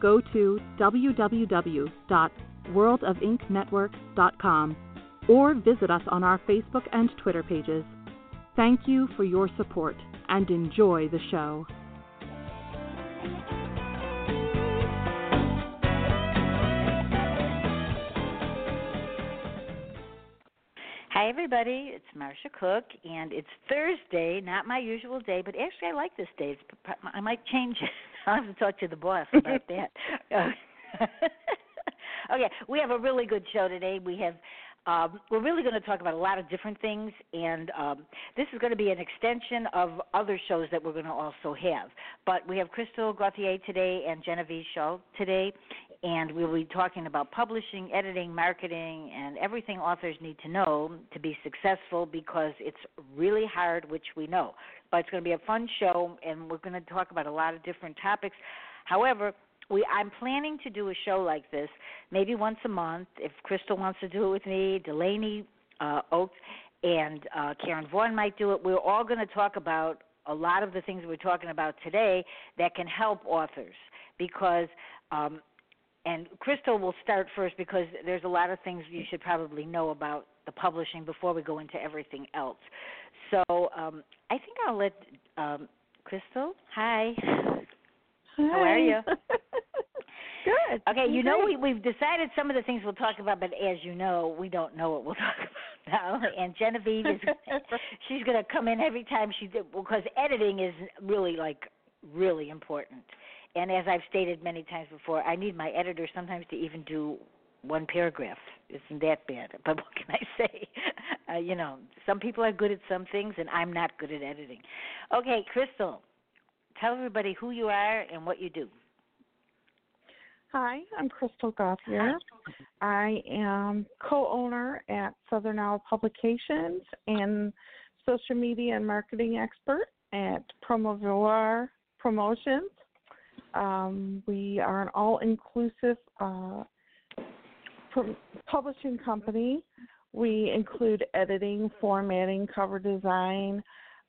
go to www.worldofinknetwork.com or visit us on our Facebook and Twitter pages. Thank you for your support and enjoy the show. Hi, everybody. It's Marsha Cook, and it's Thursday, not my usual day, but actually, I like this day. It's, I might change it. I'll have to talk to the boss about that. okay, we have a really good show today. We have. Um, we're really going to talk about a lot of different things, and um, this is going to be an extension of other shows that we're going to also have. But we have Crystal Gauthier today and Genevieve Scholl today, and we'll be talking about publishing, editing, marketing, and everything authors need to know to be successful because it's really hard, which we know. But it's going to be a fun show, and we're going to talk about a lot of different topics. However, we I'm planning to do a show like this maybe once a month. If Crystal wants to do it with me, Delaney uh, Oaks and uh, Karen Vaughn might do it. We're all going to talk about a lot of the things we're talking about today that can help authors because um, and Crystal will start first because there's a lot of things you should probably know about the publishing before we go into everything else. So um, I think I'll let um, Crystal. Hi. Hi. How are you? Good. Okay, you know we we've decided some of the things we'll talk about, but as you know, we don't know what we'll talk about now. And Genevieve is she's going to come in every time she did because editing is really like really important. And as I've stated many times before, I need my editor sometimes to even do one paragraph. Isn't that bad? But what can I say? Uh, you know, some people are good at some things, and I'm not good at editing. Okay, Crystal, tell everybody who you are and what you do. Hi, I'm Crystal Gauthier. I am co-owner at Southern Owl Publications and social media and marketing expert at Promovoir Promotions. Um, we are an all-inclusive uh, publishing company. We include editing, formatting, cover design,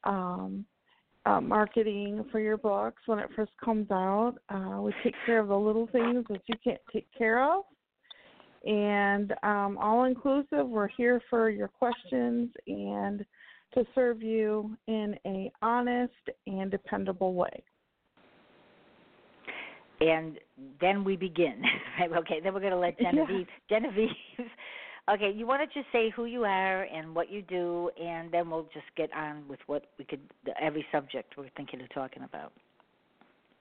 um, uh, marketing for your books when it first comes out. Uh, we take care of the little things that you can't take care of. And um, all inclusive, we're here for your questions and to serve you in a honest and dependable way. And then we begin. Okay, then we're going to let Yeah. Genevieve. Genevieve. Okay, you want to just say who you are and what you do, and then we'll just get on with what we could the, every subject we're thinking of talking about.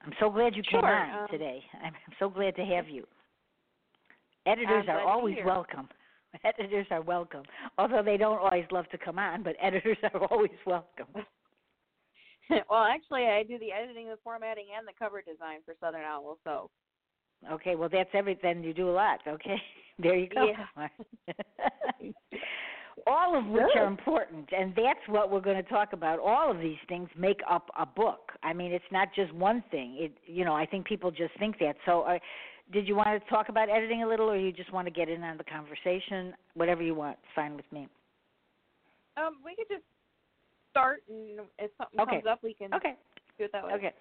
I'm so glad you came on um, today. I'm so glad to have you. Editors are glad to be always welcome. Editors are welcome, although they don't always love to come on. But editors are always welcome. well, actually, I do the editing, the formatting, and the cover design for Southern Owl. So Okay, well that's everything. You do a lot. Okay, there you go. All of which are important, and that's what we're going to talk about. All of these things make up a book. I mean, it's not just one thing. It, you know, I think people just think that. So, uh, did you want to talk about editing a little, or you just want to get in on the conversation? Whatever you want, it's fine with me. um, we could just start, and if something Okay. comes up, we can Okay. do it that way. Okay.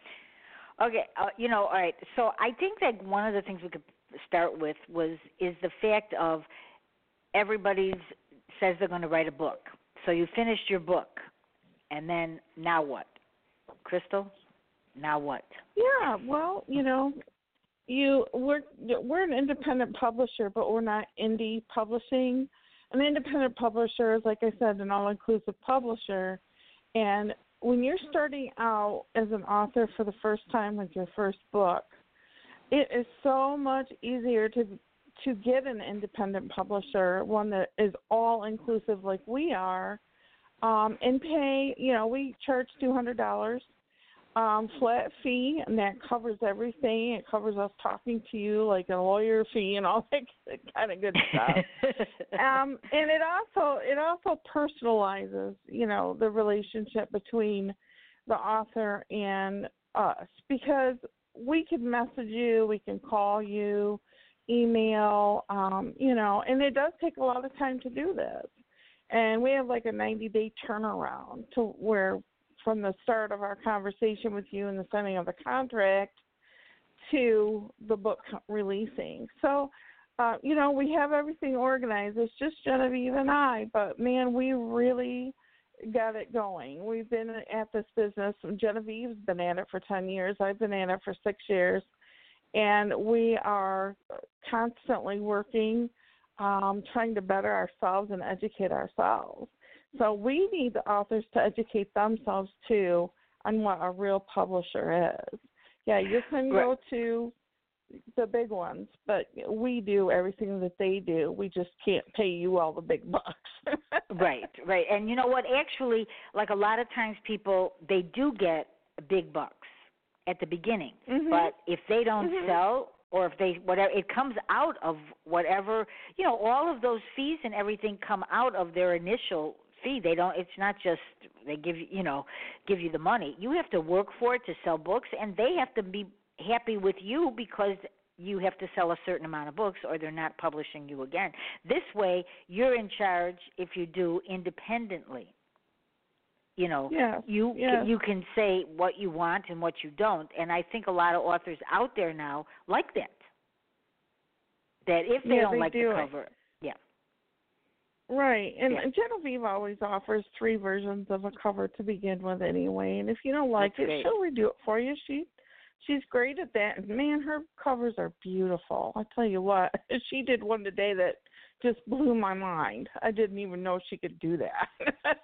Okay. Uh, you know, all right. So I think that one of the things we could start with was is the fact of everybody's says they're going to write a book. So you finished your book, and then now what? Crystal, now what? Yeah, well, you know, you we're we're an independent publisher, but we're not indie publishing. An independent publisher is, like I said, an all-inclusive publisher, and when you're starting out as an author for the first time with your first book, it is so much easier to to get an independent publisher, one that is all inclusive like we are, um, and pay. You know, we charge two hundred dollars um, flat fee, and that covers everything. It covers us talking to you like a lawyer fee and all that kind of good stuff. um, and it also it also personalizes, you know, the relationship between the author and us because we can message you, we can call you, email, um, you know, and it does take a lot of time to do this. And we have like a 90 day turnaround to where from the start of our conversation with you and the signing of the contract to the book releasing. So, uh, you know, we have everything organized. It's just Genevieve and I, but man, we really got it going. We've been at this business. Genevieve's been at it for 10 years. I've been at it for six years. And we are constantly working, um, trying to better ourselves and educate ourselves. So we need the authors to educate themselves too on what a real publisher is. Yeah, you can right. go to the big ones, but we do everything that they do. We just can't pay you all the big bucks. right, right. And you know what? Actually, like a lot of times people they do get big bucks at the beginning. Mm-hmm. But if they don't mm-hmm. sell or if they whatever it comes out of whatever, you know, all of those fees and everything come out of their initial fee. They don't. It's not just they give you, you know, give you the money. You have to work for it to sell books, and they have to be happy with you because you have to sell a certain amount of books or they're not publishing you again. This way, you're in charge if you do independently. You know, you you can say what you want and what you don't, and I think a lot of authors out there now like that. That if they yeah, don't they like do the cover, Right, and yeah. Genevieve always offers three versions of a cover to begin with, anyway. And if you don't like That's it, great. she'll redo it for you. She, she's great at that. And man, her covers are beautiful. I tell you what, she did one today that just blew my mind. I didn't even know she could do that.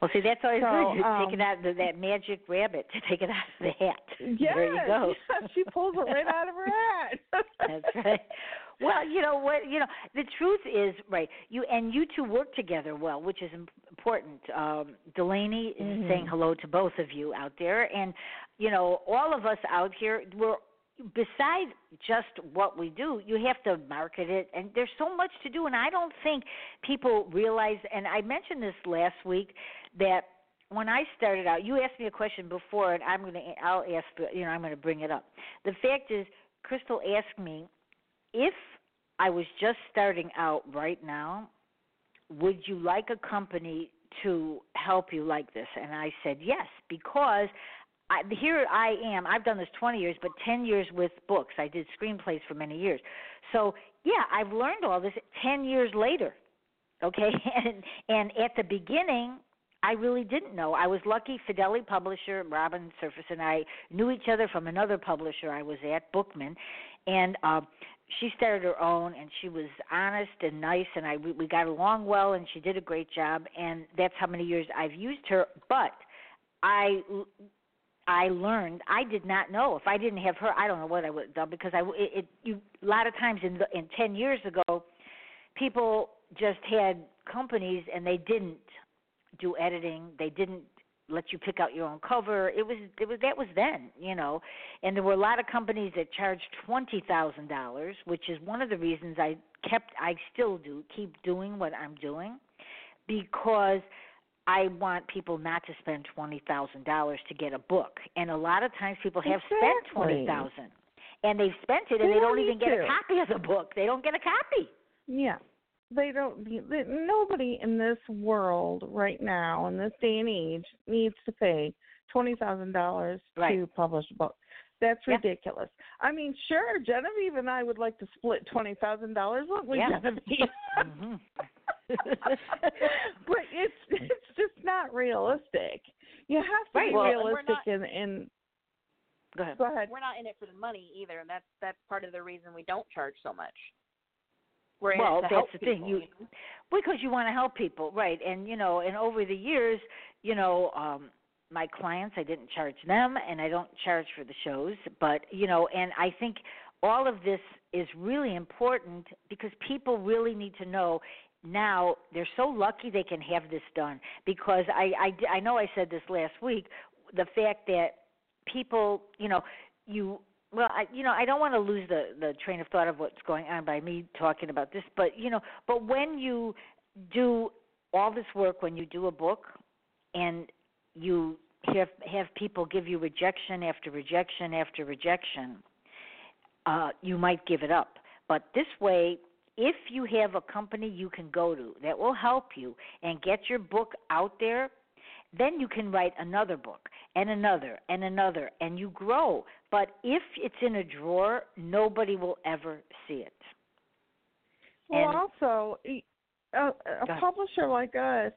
well, see, that's always so, good. Um, take it out the, that magic rabbit to take it out of the hat. Yes, there you go. she pulls it right out of her hat. That's right. Well, you know what? You know the truth is right. You and you two work together well, which is important. Um, Delaney is Mhm. saying hello to both of you out there, and you know all of us out here. We're besides just what we do, you have to market it, and there's so much to do. And I don't think people realize. And I mentioned this last week that when I started out, you asked me a question before, and I'm going to I'll ask you know I'm going to bring it up. The fact is, Crystal asked me if I was just starting out right now, would you like a company to help you like this? And I said yes, because I, here I am. I've done this 20 years, but 10 years with books. I did screenplays for many years. So, yeah, I've learned all this 10 years later. Okay? And and at the beginning, I really didn't know. I was lucky Fideli publisher Robin Surface and I knew each other from another publisher I was at, Bookman, and uh she started her own and she was honest and nice and I we, we got along well and she did a great job and that's how many years I've used her but I I learned I did not know. If I didn't have her I don't know what I would have done because I it, it you a lot of times in the, in 10 years ago people just had companies and they didn't do editing they didn't let you pick out your own cover. It was it was that was then, you know. And there were a lot of companies that charged twenty thousand dollars, which is one of the reasons I kept I still do keep doing what I'm doing because I want people not to spend twenty thousand dollars to get a book. And a lot of times people have exactly. spent twenty thousand and they've spent it and they, they don't don't even get a copy of the book. They don't get a copy. Yeah they don't they, nobody in this world right now in this day and age needs to pay twenty thousand dollars to publish a book that's yeah. ridiculous i mean sure genevieve and i would like to split twenty thousand dollars wouldn't we yeah. genevieve mm-hmm. but it's it's just not realistic you have to right. be well, realistic not, in in Go ahead. Go ahead. we're not in it for the money either, and that's that's part of the reason we don't charge so much. We're in Well, it to that's help the thing. You- because you want to help people, right? And you know, and over the years, you know, um my clients, I didn't charge them, and I don't charge for the shows, but you know, and I think all of this is really important because people really need to know now they're so lucky they can have this done because I I I know I said this last week the fact that people you know you well I you know I don't want to lose the the train of thought of what's going on by me talking about this but you know but when you do all this work when you do a book and you have have people give you rejection after rejection after rejection uh you might give it up. But this way if you have a company you can go to that will help you and get your book out there, then you can write another book and another and another and you grow. But if it's in a drawer, nobody will ever see it. Well, And- also, a, ahead. publisher like us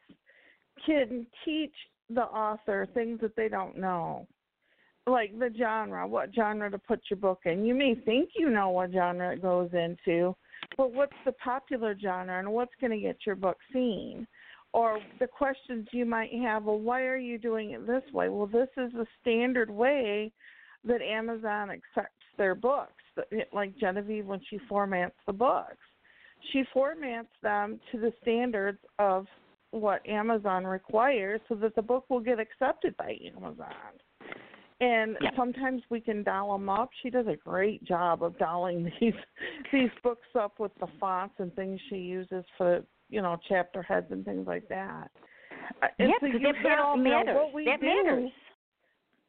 can teach the author things that they don't know, like the genre, what genre to put your book in. You may think you know what genre it goes into, but what's the popular genre and what's going to get your book seen? Or the questions you might have, well, why are you doing it this way? Well, this is the standard way that Amazon accepts their books. Like Genevieve, when she formats the books, she formats them to the standards of what Amazon requires so that the book will get accepted by Amazon. And Yeah. sometimes we can doll them up. She does a great job of dolling these these books up with the fonts and things she uses for you know chapter heads and things like that. Uh, and yeah, so because that all matters. that do, matters.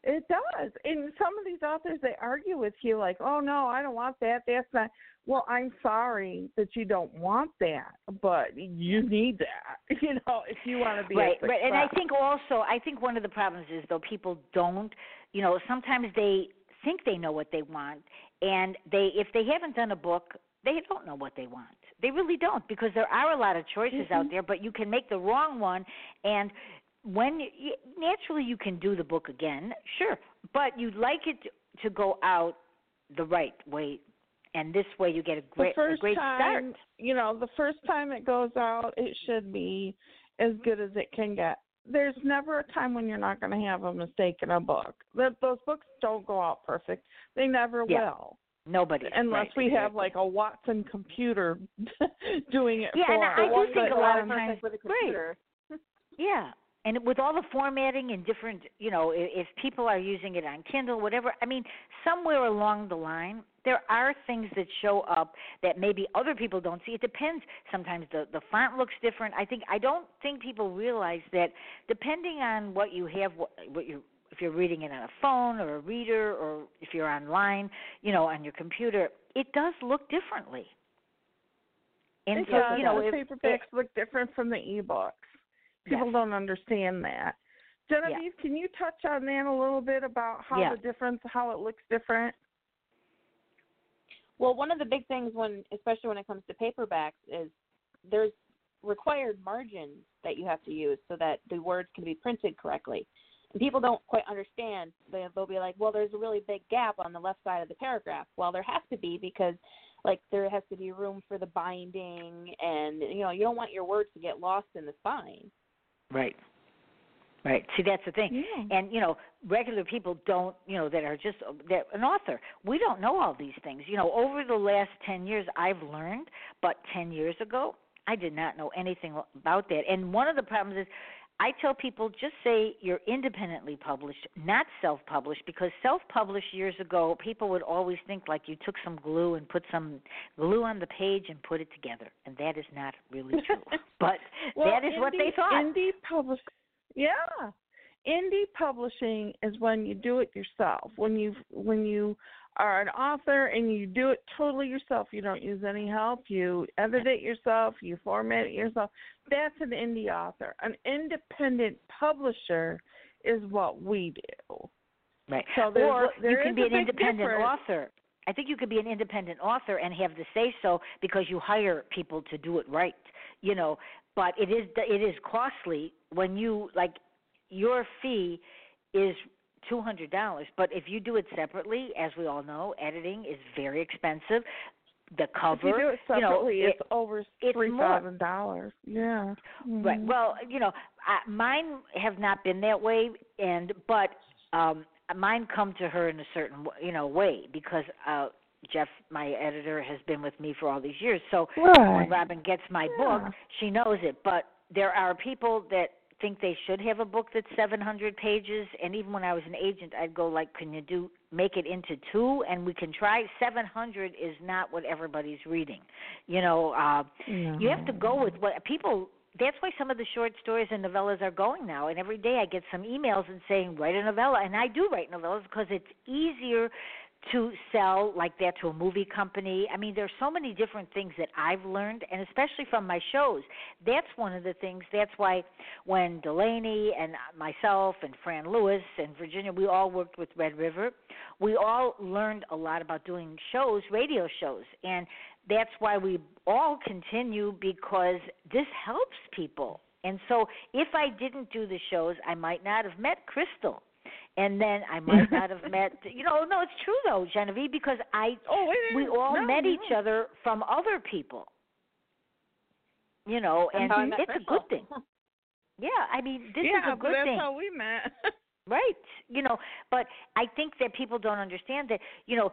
It does. And some of these authors they argue with you like, "Oh no, I don't want that. That's not." Well, I'm sorry that you don't want that, but you need that. You know, if you want to be right, right. And I think also, I think one of the problems is though people don't, you know, sometimes they think they know what they want, and they if they haven't done a book, they don't know what they want. They really don't because there are a lot of choices Mm-hmm. out there, but you can make the wrong one, and when you, naturally you can do the book again, sure, but you'd like it to, go out the right way, and this way you get a great the a great time, start. you know, the first time it goes out, it should be as good as it can get. There's never a time when you're not going to have a mistake in a book. That those books don't go out perfect. They never Yeah. will, Nobody, unless right, we have like a Watson computer doing it Yeah, for and. I do One think a lot of perfect times- with a right. computer. Yeah, and with all the formatting and different, you know, if people are using it on Kindle, whatever. I mean, somewhere along the line, there are things that show up that maybe other people don't see. It depends. Sometimes the the font looks different. I think I don't think people realize that depending on what you have, what, what you if you're reading it on a phone or a reader or if you're online, you know, on your computer, it does look differently. And It so, does. you know, the if, paperbacks look different from the ebooks. People Yes. don't understand that. Genevieve, can you touch on that a little bit about how Yeah. the difference, how it looks different? Well, one of the big things when, especially when it comes to paperbacks, is there's required margins that you have to use so that the words can be printed correctly. People don't quite understand. They, they'll be like, "Well, there's a really big gap on the left side of the paragraph." Well, there has to be because, like, there has to be room for the binding, and you know, you don't want your words to get lost in the spine. Right. Right. See, that's the thing. Yeah. And you know, regular people don't, you know, that are just that an author. We don't know all these things. You know, over the last 10 years I've learned, but 10 years ago I did not know anything about that. And one of the problems is I tell people just say you're independently published, not self-published because self-published years ago people would always think like you took some glue and put some glue on the page and put it together, and that is not really true. but Well, that is what they indie- thought. Indie publishing, yeah. Indie publishing is when you do it yourself. When you when you are an author and you do it totally yourself. You don't use any help. You edit it yourself. You format it yourself. That's an indie author. An independent publisher is what we do. Right. So there's or there you can be an independent difference. author. I think you could be an independent author and have the say so because you hire people to do it right. You know, but it is it is costly when you like your fee is two hundred dollars. But if you do it separately, as we all know, editing is very expensive. The cover, if you do it you know, separately, it- it's over three thousand dollars. Yeah. Right. Mhm. Well, you know, I, mine have not been that way, and but um mine come to her in a certain you know way because uh Jeff, my editor, has been with me for all these years. So when Robin gets my book, she knows it. But there are people that think they should have a book that's 700 pages, and even when I was an agent, I'd go like, "Can you do make it into two, and we can try." 700 is not what everybody's reading. You know, uh you have to go with what people that's why some of the short stories and novellas are going now and every day i get some emails and saying write a novella and i do write novellas because it's easier to sell like that to a movie company i mean there's so many different things that i've learned and especially from my shows that's one of the things that's why when delaney and myself and fran lewis and virginia we all worked with red river we all learned a lot about doing shows radio shows and that's why we all continue because this helps people. And so if I didn't do the shows, I might not have met Crystal. And then I might not have met you know, no, it's true though, Genevieve, because I oh, we all No, met no. each other from other people. You know, and it's a good thing. Yeah, I mean, this yeah, is a good that's thing. how we met. Right. You know, but I think that people don't understand that, you know,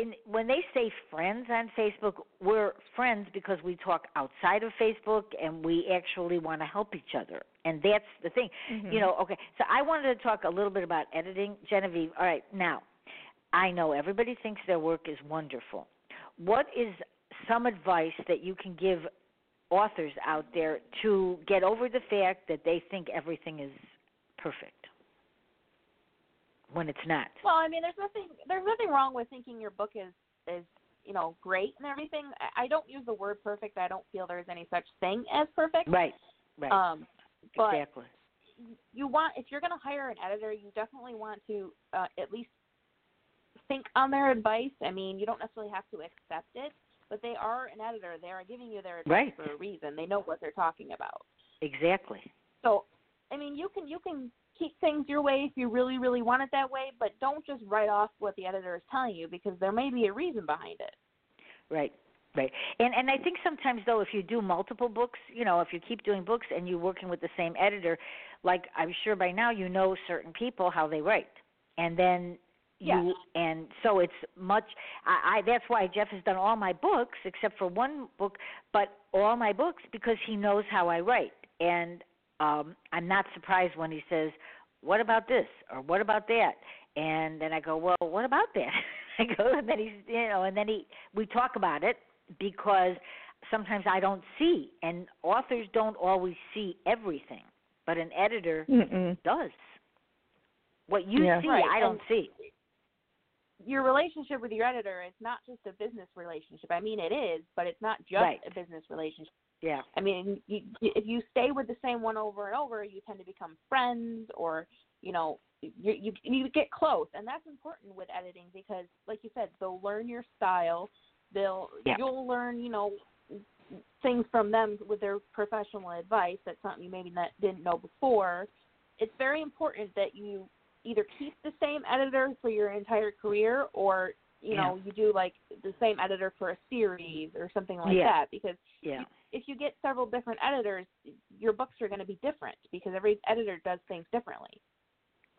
in when they say friends on Facebook, we're friends because we talk outside of Facebook and we actually want to help each other. And that's the thing. Mm-hmm. You know, okay. So I wanted to talk a little bit about editing. Genevieve, all right, now I know everybody thinks their work is wonderful. What is some advice that you can give authors out there to get over the fact that they think everything is perfect when it's not? Well, I mean, there's nothing there's nothing wrong with thinking your book is is you know great and everything. I, don't use the word perfect. I don't feel there's any such thing as perfect. Right. Right. Um, but exactly. you want if you're going to hire an editor, you definitely want to uh, at least think on their advice. I mean, you don't necessarily have to accept it, but they are an editor. They are giving you their advice Right. for a reason. They know what they're talking about. Exactly. So, I mean, you can you can keep things your way if you really really want it that way, but don't just write off what the editor is telling you because there may be a reason behind it. Right. Right. And and I think sometimes though if you do multiple books, you know, if you keep doing books and you're working with the same editor, like I'm sure by now you know certain people how they write. And then you and so it's much I, I that's why Jeff has done all my books except for one book, but all my books because he knows how I write. And um I'm not surprised when he says, What about this? or what about that? And then I go, Well, what about that? I go and then he's you know, and then he we talk about it because sometimes I don't see and authors don't always see everything. But an editor Mm-mm. does. What you Yeah. see, Right, I don't and- see. Your relationship with your editor is not just a business relationship. I mean, it is, but it's not just Right. a business relationship. Yeah. I mean, you, if you stay with the same one over and over, you tend to become friends, or you know, you you you get close, and that's important with editing because, like you said, they'll learn your style. They'll Yeah. you'll learn, you know, things from them with their professional advice. That's something you maybe not didn't know before. It's very important that you either keep the same editor for your entire career, or you know, you do like the same editor for a series or something like Yeah. that because Yeah. if you get several different editors, your books are going to be different because every editor does things differently.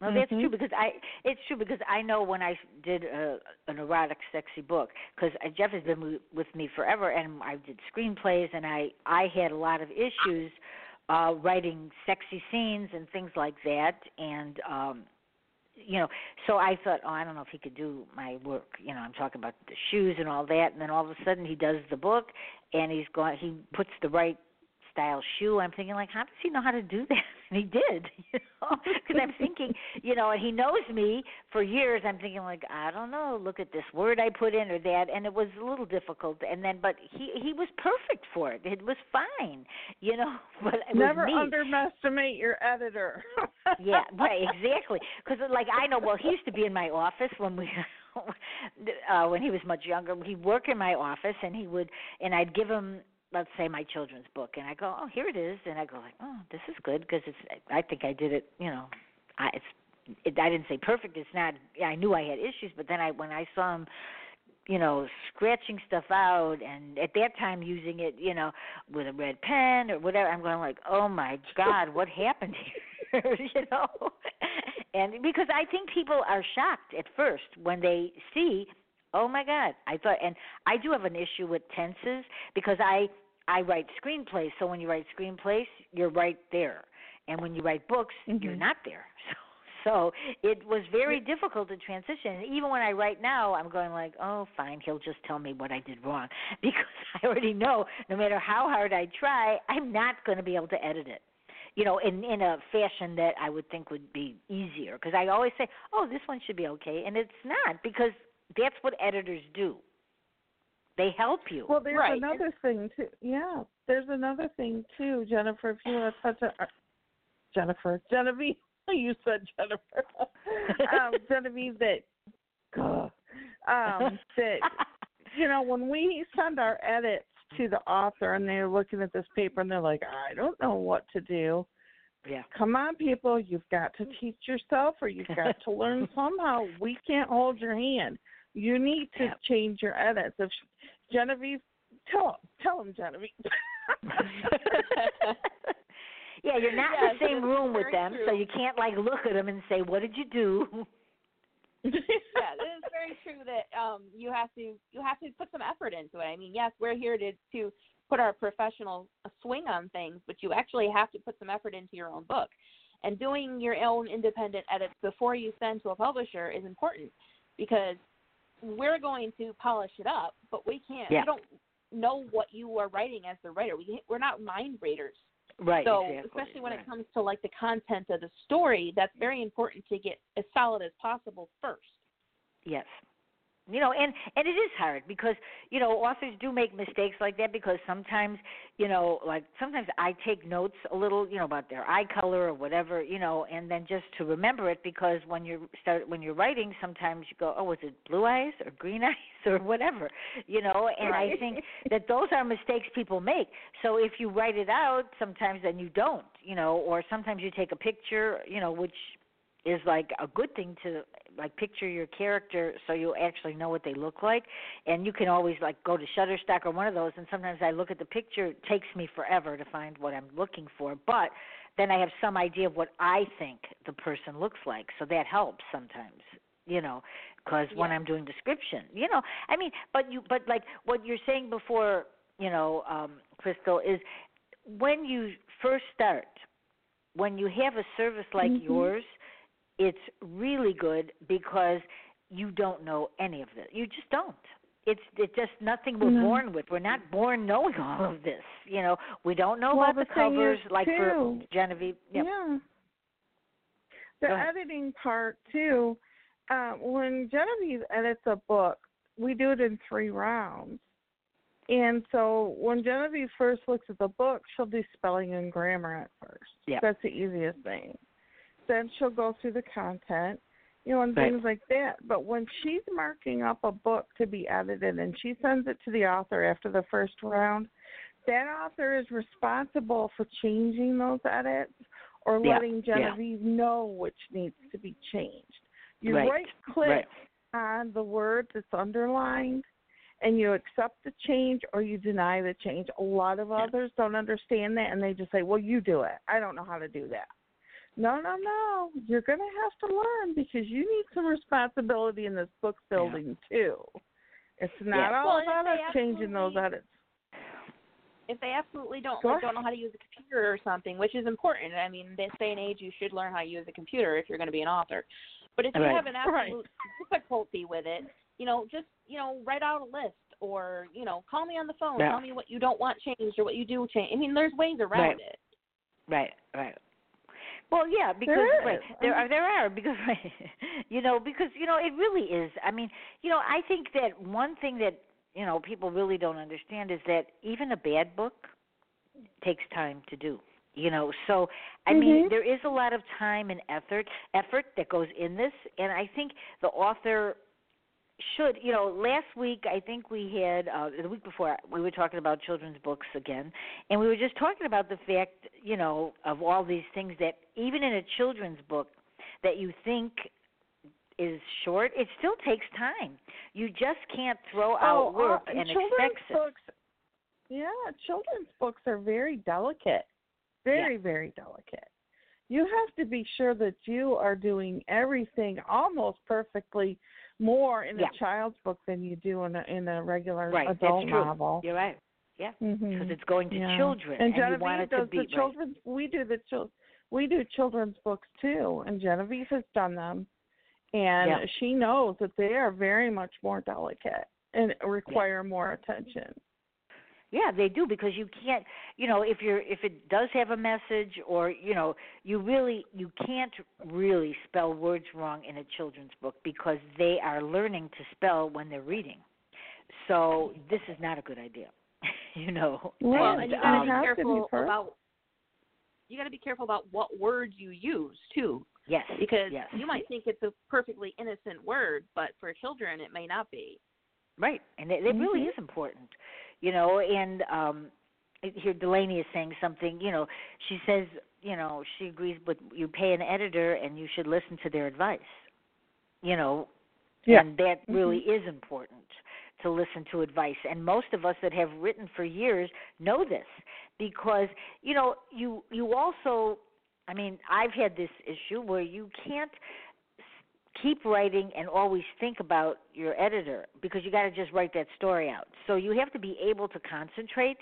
No, that's Mhm. true because I. It's true because I know when I did a, an erotic, sexy book because Jeff has been with me forever, and I did screenplays, and I I had a lot of issues uh writing sexy scenes and things like that, and um you know, so I thought, oh, I don't know if he could do my work. You know, I'm talking about the shoes and all that, and then all of a sudden he does the book, and he's going, he puts the right style shoe. I'm thinking, like, how does he know how to do that? And he did, you know, because I'm thinking, you know, and he knows me for years. I'm thinking, like, I don't know, look at this word I put in or that, and it was a little difficult. And then, but he he was perfect for it. It was fine, you know. But it Never was me underestimate your editor. yeah, right, exactly. Because like I know, well, he used to be in my office when we, uh, when he was much younger. He'd work in my office, and he would, and I'd give him, let's say, my children's book, and I go, oh, here it is, and I go like, oh, this is good because it's. I think I did it, you know, I it's it, I didn't say perfect. It's not. I knew I had issues, but then I when I saw him you know, scratching stuff out and at that time using it, you know, with a red pen or whatever, I'm going like, Oh my God, what happened here? you know? And because I think people are shocked at first when they see, Oh my God. I thought and I do have an issue with tenses because I I write screenplays, so when you write screenplays, you're right there. And when you write books, mm-hmm. you're not there. So so it was very difficult to transition. And even when I write now, I'm going like, oh, fine, he'll just tell me what I did wrong because I already know no matter how hard I try, I'm not going to be able to edit it. You know, in in a fashion that I would think would be easier because I always say, oh, this one should be okay, and it's not because that's what editors do. They help you. Well, there's right. another thing too. Yeah, there's another thing too, Jennifer. If you want to touch on Jennifer, Genevieve. you said Jennifer. um, Genevieve, that um, that you know when we send our edits to the author and they're looking at this paper and they're like, I don't know what to do. Yeah. Come on, people, you've got to teach yourself or you've got to learn somehow. We can't hold your hand. You need to change your edits. If Genevieve, tell tell them, Genevieve. Yeah, you're not yes, in the same room with them, true. so you can't like look at them and say, "What did you do?" yeah, it is very true that um you have to you have to put some effort into it. I mean, yes, we're here to to put our professional swing on things, but you actually have to put some effort into your own book. And doing your own independent edits before you send to a publisher is important because we're going to polish it up, but we can't. Yeah. We don't know what you are writing as the writer. We we're not mind readers. Right. So exactly. especially when right. it comes to like the content of the story, that's very important to get as solid as possible first. Yes. You know, and and it is hard because you know authors do make mistakes like that because sometimes you know like sometimes I take notes a little you know about their eye color or whatever you know and then just to remember it because when you start when you're writing sometimes you go oh was it blue eyes or green eyes or whatever you know and Right. I think that those are mistakes people make so if you write it out sometimes then you don't you know or sometimes you take a picture you know which is like a good thing to like picture your character so you actually know what they look like. And you can always like go to shutterstock or one of those and sometimes i look at the picture it takes me forever to find what i'm looking for. But then i have some idea of what i think the person looks like so that helps sometimes you know because when i'm doing description you know i mean but you but like what you're saying before you know um crystal is when you first start when you have a service like Mhm. yours it's really good because you don't know any of this. You just don't. It's it's just nothing we're No. born with. We're not born knowing all of this. You know, we don't know Well, about the, the covers like for Genevieve. Yep. Yeah. The editing part too. Uh, when Genevieve edits a book, we do it in three rounds. And so when Genevieve first looks at the book, she'll do spelling and grammar at first. Yeah. That's the easiest thing. Then she'll go through the content, you know, and Right. things like that. But when she's marking up a book to be edited and she sends it to the author after the first round, that author is responsible for changing those edits or Yeah, letting yeah. Genevieve know which needs to be changed. You Right, right click right. on the word that's underlined and you accept the change or you deny the change. A lot of Yeah. others don't understand that and they just say, Well, you do it. I don't know how to do that. No, no, no. You're going to have to learn because you need some responsibility in this book building too. It's not Yeah. all Well, about us changing those edits. If they absolutely don't like, don't know how to use a computer or something, which is important. I mean, this day and age, you should learn how to use a computer if you're going to be an author. But if you Right. have an Right. absolute difficulty with it, you know, just you know, write out a list or you know, call me on the phone. Yeah. Tell me what you don't want changed or what you do change. I mean, there's ways around Right. it. Right, right. Well, yeah, because There right, there are there are because you know because you know it really is. I mean, you know, I think that one thing that you know people really don't understand is that even a bad book takes time to do. You know, so I mean, Mhm. there is a lot of time and effort effort that goes in this, and I think the author should you know last week i think we had uh the week before we were talking about children's books again and we were just talking about the fact you know of all these things that even in a children's book that you think is short, it still takes time. You just can't throw out oh, work uh, and children's expect books. Yeah, children's books are very delicate, very very delicate. You have to be sure that you are doing everything almost perfectly more in Yeah. a child's book than you do in a in a regular right. adult novel. You're right. Yeah, because Mhm. it's going to Yeah. children, And you Genevieve want it to be the right. We do the chil- We do children's books too, and Genevieve has done them, and Yeah. she knows that they are very much more delicate and require more attention. Yeah, they do because you can't, you know, if you're if it does have a message or, you know, you really you can't really spell words wrong in a children's book because they are learning to spell when they're reading. So this is not a good idea. you know. Well, Right. and you um, got to have be to be careful about you got to be careful about what words you use too, yes. because yes. you might think it's a perfectly innocent word, but for children it may not be. Right, and it, it really Mhm. is important, you know. And um here, Delaney is saying something. You know, she says, you know, she agrees, but you pay an editor, and you should listen to their advice. You know, Yeah. and that really is important to listen to advice. And most of us that have written for years know this because you know you you also. I mean, I've had this issue where you can't keep writing and always think about your editor because you got to just write that story out. So you have to be able to concentrate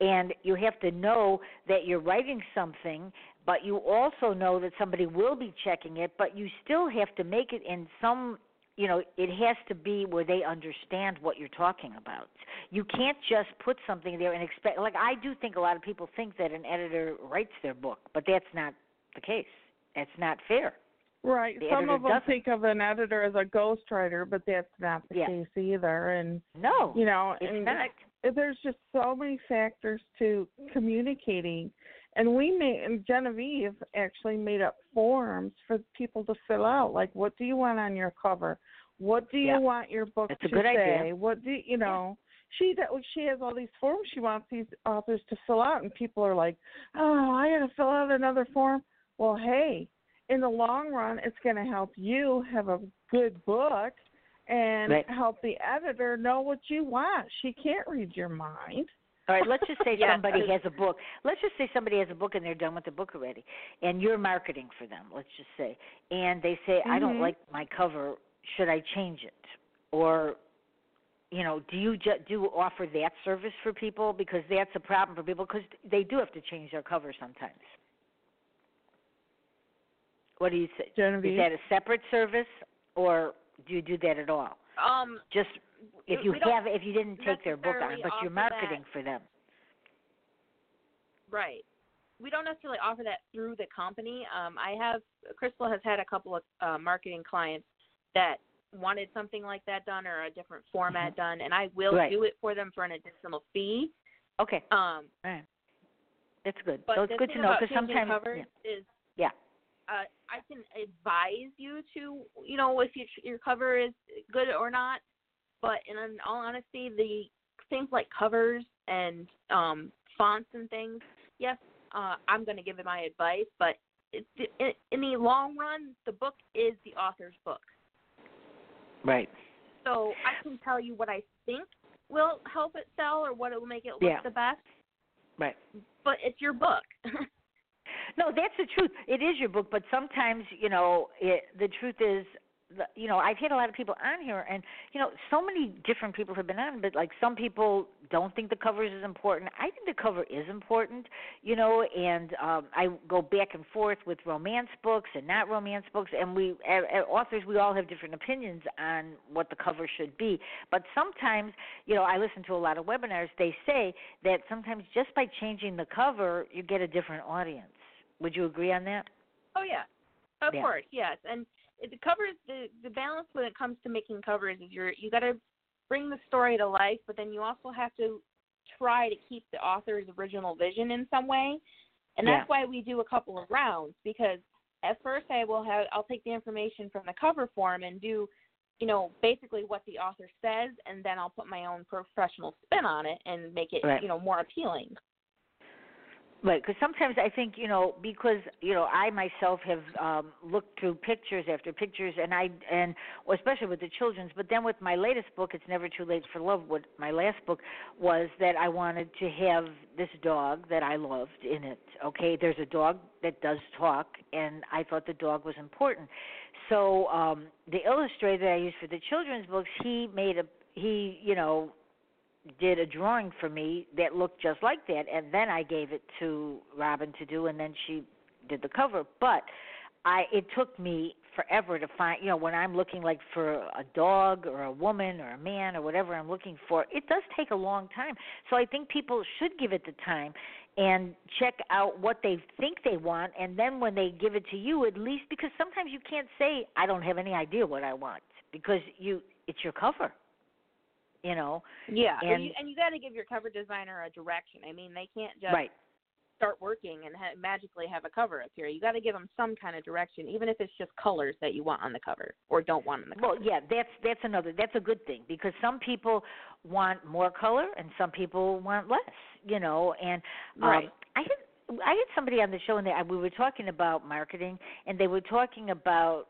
and you have to know that you're writing something but you also know that somebody will be checking it but you still have to make it in some you know it has to be where they understand what you're talking about you can't just put something there and expect like i do think a lot of people think that an editor writes their book but that's not the case that's not fair Right. The Some of them doesn't. think of an editor as a ghostwriter, but that's not the Yeah. case either. And no you know, it's and not there's just so many factors to communicating. And we made and Genevieve actually made up forms for people to fill out. Like, what do you want on your cover? What do you Yeah. want your book That's to say? idea. What do you know? She do- she has all these forms she wants these authors to fill out, and people are like, "Oh, I got to fill out another form." Well, hey, in the long run, it's going to help you have a good book and Right. help the editor know what you want. She can't read your mind. All right, let's just say Yes. somebody has a book. Let's just say somebody has a book and they're done with the book already, and you're marketing for them. Let's just say, and they say, "I don't Mhm. like my cover. Should I change it?" Or, you know, do you ju- do offer that service for people because that's a problem for people because they do have to change their cover sometimes. What do you say? Genevieve. Is that a separate service, or do you do that at all? Um, Just if you have, if you didn't take their book on, but you're offer that. marketing for them. Right. We don't necessarily offer that through the company. Um, I have Crystal has had a couple of uh, marketing clients that wanted something like that done or a different format done, and I will Mm-hmm. Right. do it for them for an additional fee. Okay, Um, right. That's good. but so it's good to know because sometimes covers is Yeah. Uh, I can advise you to, you know, if your your cover is good or not. But in all honesty, the things like covers and um, fonts and things, yes, uh, I'm going to give it my advice. But it, it, in the long run, the book is the author's book. right. So I can tell you what I think will help it sell or what it will make it look Yeah. the best. Right. But it's your book. No, that's the truth. It is your book, but sometimes you know it, the truth is, you know, I've had a lot of people on here, and you know, so many different people have been on, but like some people don't think the cover is important. I think the cover is important, you know, and um, I go back and forth with romance books and not romance books, and we, as, authors, we all have different opinions on what the cover should be. But sometimes, you know, I listen to a lot of webinars. They say that sometimes just by changing the cover, you get a different audience. Would you agree on that? Oh yeah, of Yeah. course, yes. And it- the covers, the the balance when it comes to making covers is you're you got to bring the story to life, but then you also have to try to keep the author's original vision in some way. And that's Yeah. why we do a couple of rounds because at first I will have I'll take the information from the cover form and do you know basically what the author says and then I'll put my own professional spin on it and make it Right. you know more appealing. Right, because sometimes I think you know because you know I myself have um, looked through pictures after pictures, and I and well, especially with the children's. But then with my latest book, it's never too late for love. What my last book was that I wanted to have this dog that I loved in it. Okay, there's a dog that does talk, and I thought the dog was important. So um, the illustrator I used for the children's books, he made a he you know did a drawing for me that looked just like that and then I gave it to Robin to do and then she did the cover. But I it took me forever to find you know when I'm looking like for a dog or a woman or a man or whatever I'm looking for it does take a long time. So I think people should give it the time and check out what they think they want and then when they give it to you at least because sometimes you can't say I don't have any idea what I want because you it's your cover you know. Yeah, and you, and you got to give your cover designer a direction. I mean, they can't just right. start working and ha- magically have a cover appear. You got to give them some kind of direction, even if it's just colors that you want on the cover or don't want on the cover. Well, yeah, that's that's another that's a good thing because some people want more color and some people want less, you know. And um, right. I had I had somebody on the show and they, we were talking about marketing and they were talking about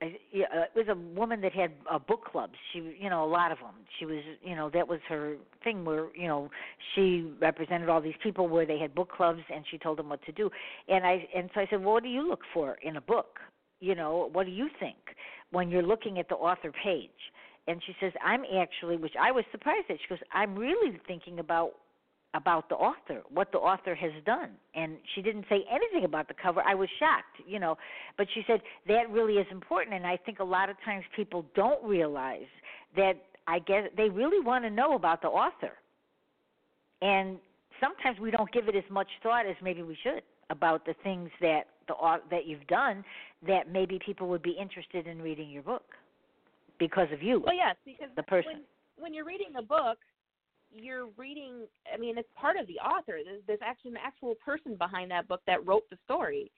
Yeah, uh, it was a woman that had uh, book clubs. She, you know, a lot of them. She was, you know, that was her thing. Where, you know, she represented all these people where they had book clubs, and she told them what to do. And I, and so I said, well, what do you look for in a book? You know, what do you think when you're looking at the author page? And she says, I'm actually, which I was surprised at. She goes, I'm really thinking about about the author, what the author has done. And she didn't say anything about the cover. I was shocked, you know. But she said that really is important and I think a lot of times people don't realize that I guess they really want to know about the author. And sometimes we don't give it as much thought as maybe we should about the things that the that you've done that maybe people would be interested in reading your book because of you. Well, yes, because the person. When, when you're reading a book, you're reading i mean it's part of the author. There's, there's actually an actual person behind that book that wrote the story.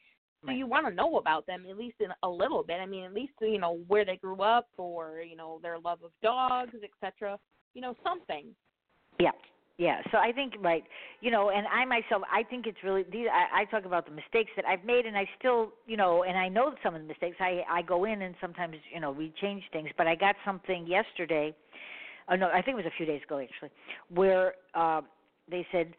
So right. you want to know about them at least in a little bit. I mean at least you know where they grew up or you know their love of dogs etc you know something. Yeah. Yeah. So i think right you know and i myself i think it's really these i, I talk about the mistakes that i've made and i still you know and i know some of the mistakes. I i go in and sometimes you know we change things. But i got something yesterday oh no, I think it was a few days ago actually, where uh, they said,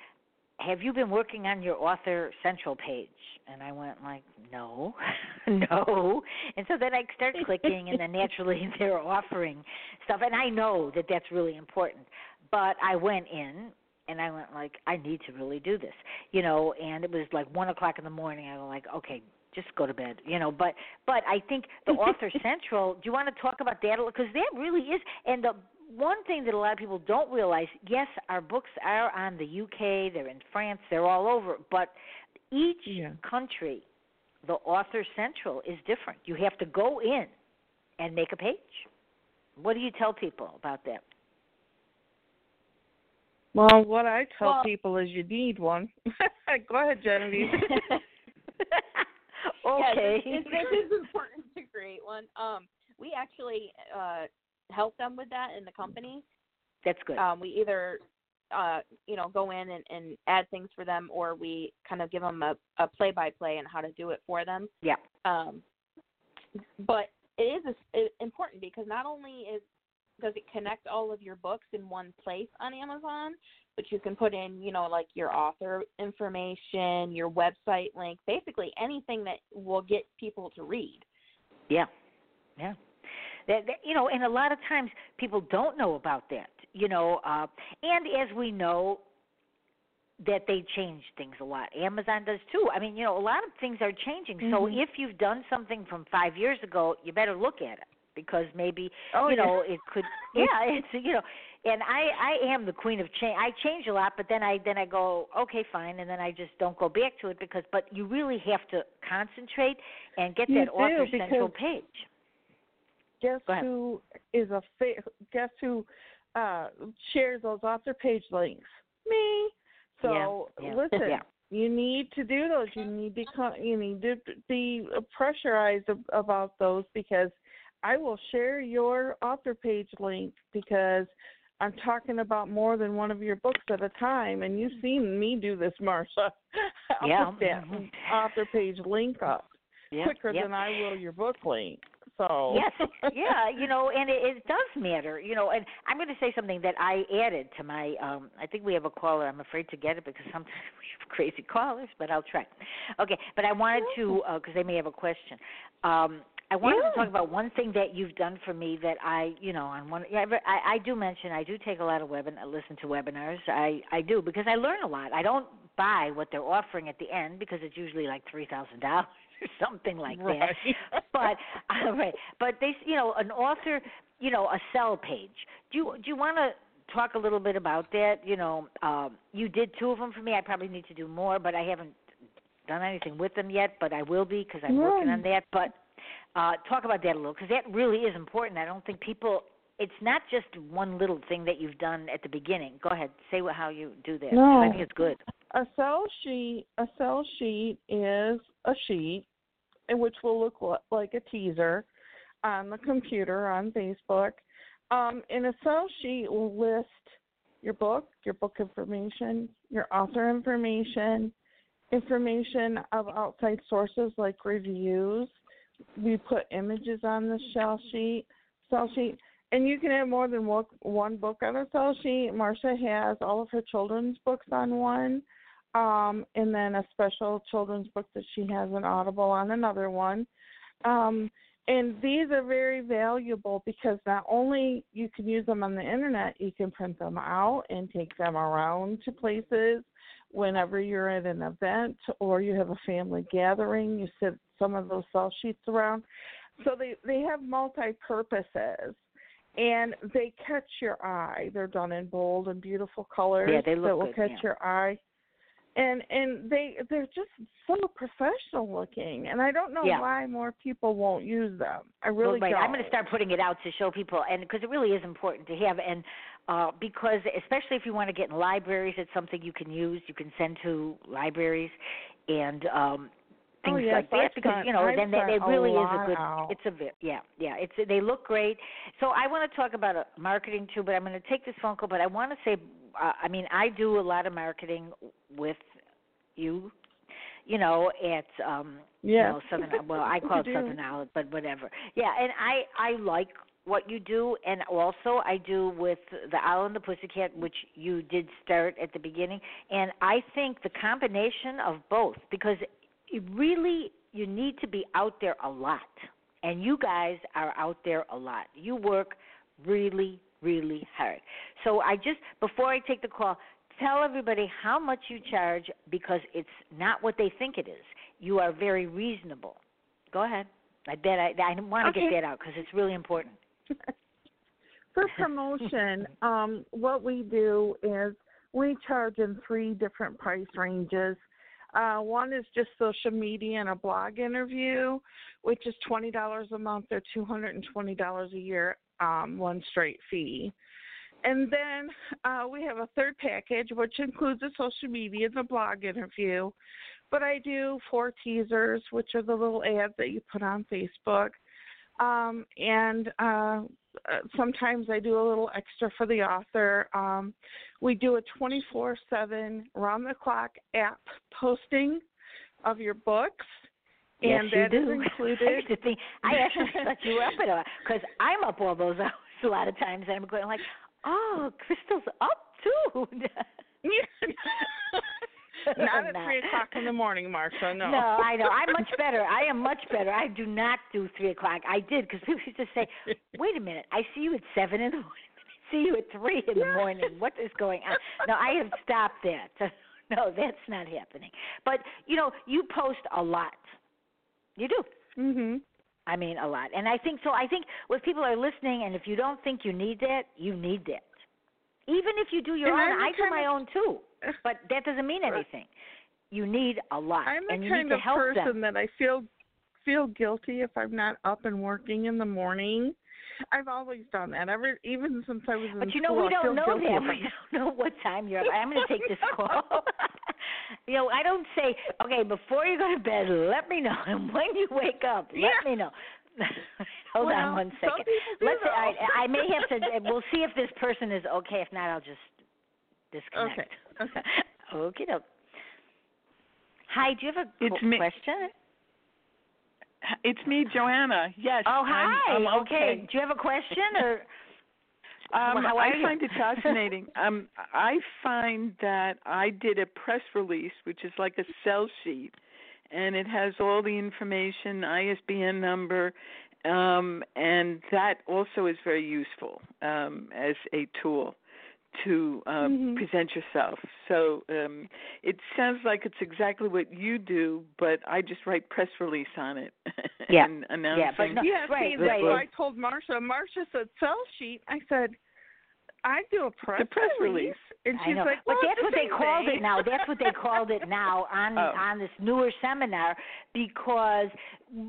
"Have you been working on your author central page?" And I went like, "No, no." And so then I started clicking, and then naturally they're offering stuff, and I know that that's really important. But I went in and I went like, I need to really do this, you know. And it was like one o'clock in the morning. I was like, okay, just go to bed, you know. But but I think the author central. Do you want to talk about that? Because that really is, and the one thing that a lot of people don't realize yes our books are on the uk they're in france they're all over but each yeah. country the author central is different. You have to go in and make a page. What do you tell people about that? Well what i tell well, people is you need one. Go ahead genevieve. Okay. yeah, this, is important to create one. Um we actually uh help them with that in the company. That's good. Um, we either uh, you know go in and, and add things for them, or we kind of give them a, a play-by-play and how to do it for them. Yeah. Um, but it is a, it, important because not only is does it connect all of your books in one place on Amazon, but you can put in, you know, like your author information, your website link, basically anything that will get people to read. Yeah. Yeah. That, that you know, and a lot of times people don't know about that. You know, uh, and as we know, that they change things a lot. Amazon does too. I mean, you know, a lot of things are changing. Mm-hmm. So if you've done something from five years ago, you better look at it because maybe oh, you know yeah. it could. Yeah, it's you know, and I I am the queen of change. I change a lot, but then I then I go okay fine, and then I just don't go back to it because. But you really have to concentrate and get you that author central page guess who is a fa- guess who uh shares those author page links me so yeah, yeah, listen yeah. you need to do those you need to come you need to be pressurized about those because i will share your author page link because I'm talking about more than one of your books at a time, and you've seen me do this, Marsha. I'll Yeah. put that Mhm. author page link up quicker than I will your book link. So yes, yeah, you know, and it, it does matter, you know. And I'm going to say something that I added to my. um I think we have a caller. I'm afraid to get it because sometimes we have crazy callers, but I'll try. Okay, but I wanted to because they may have a question. Um I wanted Yeah. to talk about one thing that you've done for me that I, you know, on one. Yeah, I, I do mention I do take a lot of webin, I listen to webinars. I I do because I learn a lot. I don't buy what they're offering at the end because it's usually like three thousand dollars or something like that but uh, right, but they, you know, an author, you know, a sell page. Do you do you want to talk a little bit about that? You know, um, you did two of them for me. I probably need to do more, but I haven't done anything with them yet. But I will be because I'm working on that. But uh, talk about that a little because that really is important. I don't think people. It's not just one little thing that you've done at the beginning. Go ahead, say what, how you do that. 'cause I think it's good. A sell sheet, a sell sheet is a sheet, which will look like a teaser on the computer on Facebook. Um, and a sell sheet will list your book, your book information, your author information, information of outside sources like reviews. We put images on the sell sheet, sell sheet, and you can have more than one one book on a sell sheet. Marsha has all of her children's books on one um, and then a special children's book that she has an Audible on another one. Um, and these are very valuable because not only you can use them on the internet, you can print them out and take them around to places whenever you're at an event or you have a family gathering. You sit some of those sell sheets around. So they they have multi purposes and they catch your eye. They're done in bold and beautiful colors Yeah, they look that will good, catch yeah. your eye. And and they they're just so professional looking, and I don't know Yeah. why more people won't use them. I really well, right. don't. I'm going to start putting it out to show people, and because it really is important to have, and uh, because especially if you want to get in libraries, it's something you can use. You can send to libraries, and um, Oh, things yes, like that. I've because you know, I've then they, they really is a good. out. It's a yeah, yeah. It's they look great. So I want to talk about marketing too, but I'm going to take this phone call. But I want to say, uh, I mean, I do a lot of marketing with you. You know, at um you know, Southern well, I call it. Southern Olive, but whatever. Yeah, and I I like what you do and also I do with the Owl and the Pussycat, which you did start at the beginning. And I think the combination of both because it really you need to be out there a lot. And you guys are out there a lot. You work really, really hurt. So I just before I take the call, tell everybody how much you charge because it's not what they think it is. You are very reasonable. Go ahead. I bet I I want to Okay. get that out because it's really important. For promotion, um, what we do is we charge in three different price ranges. Uh, one is just social media and a blog interview, which is twenty dollars a month or two hundred and twenty dollars a year, um, one straight fee. And then uh, we have a third package, which includes the social media and the blog interview. But I do four teasers, which are the little ads that you put on Facebook. Um, and uh, sometimes I do a little extra for the author. Um, we do a 24 7 round the clock app posting of your books. Yes, and you that is do. I included. used to think I actually set you up at a because I'm up all those hours a lot of times, and I'm going like, oh, Crystal's up too. Not at. 3 o'clock in the morning, Marsha, no. No, I know. I'm much better. I am much better. I do not do three o'clock. I did because people used to say, "Wait a minute, I see you at seven in the morning. I see you at three in the morning. What is going on?" No, I have stopped that. No, that's not happening. But you know, you post a lot. You do. Mhm. I mean, a lot. And I think so. I think if people are listening, and if you don't think you need that, you need that. Even if you do your And own, I do my of- own too. But that doesn't mean anything. You need a lot, I'm the and you kind need to of help person them. that I feel feel guilty if I'm not up and working in the morning. I've always done that. Ever even since I was in But you know, school, we don't know that. We don't know what time you're up. I'm going to take this call. you know, I don't say, okay, before you go to bed, let me know, and when you wake up, let Yeah. me know. Hold well, on one second. Some people do Let's. though. I, I may have to. We'll see if this person is okay. If not, I'll just disconnect. Okay. Okay. Okay. doke. Hi. Do you have a It's qu- me. question? It's me, Joanna. Yes. Oh, I'm- hi. I'm okay. Do you have a question or? Um, Well, I find it fascinating. um, I find that I did a press release, which is like a sell sheet, and it has all the information, ISBN number, um, and that also is very useful um, as a tool to uh, Mhm. present yourself. So um, it sounds like it's exactly what you do, but I just write press release on it Yeah. and announcing. Yeah, but no- Yeah, Right, see, that's right. what I told Marsha. Marsha said sell sheet. I said, I do a press, The press release. And she's like, but well, that's it's what they called thing. it now. That's what they called it now on Oh. on this newer seminar because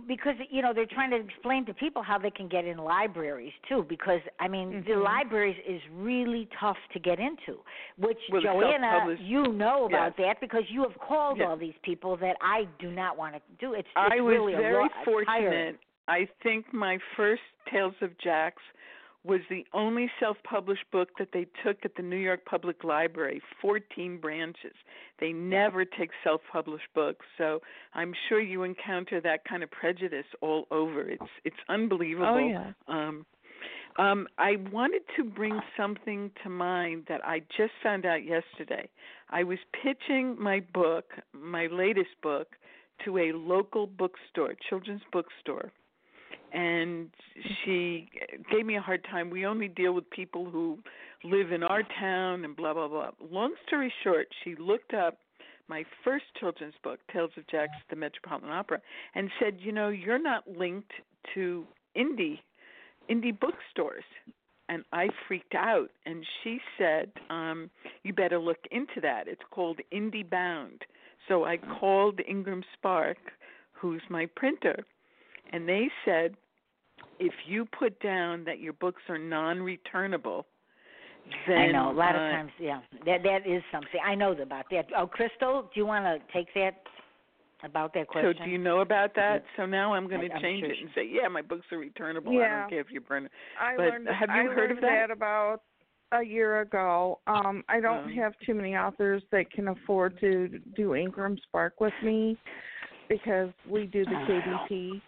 because you know they're trying to explain to people how they can get in libraries too because I mean the Mhm. libraries is really tough to get into which Well, Joanna you know about Yes. that because you have called Yes. all these people that I do not want to do it's, it's I was really a very fortunate. I think my first Tales of Jax was the only self-published book that they took at the New York Public Library, 14 branches. They never take self-published books, so I'm sure you encounter that kind of prejudice all over. It's it's unbelievable. Oh yeah. Um, um, I wanted to bring something to mind that I just found out yesterday. I was pitching my book, my latest book, to a local bookstore, children's bookstore. And she gave me a hard time. We only deal with people who live in our town and blah, blah, blah. Long story short, she looked up my first children's book, Tales of Jax, the Metropolitan Opera, and said, you know, you're not linked to indie indie bookstores and I freaked out and she said, um, you better look into that. It's called Indie Bound. So I called Ingram Spark, who's my printer, and they said if you put down that your books are non-returnable, then I know a lot of uh, times yeah that that is something I know about that oh Crystal do you want to take that about that question So do you know about that? So now I'm going to change sure it and say, yeah, my books are returnable. I don't care if you burn it. I But learned have you I heard of learned that? about a year ago. Um, I don't Oh. have too many authors that can afford to do Ingram Spark with me because we do the KDP.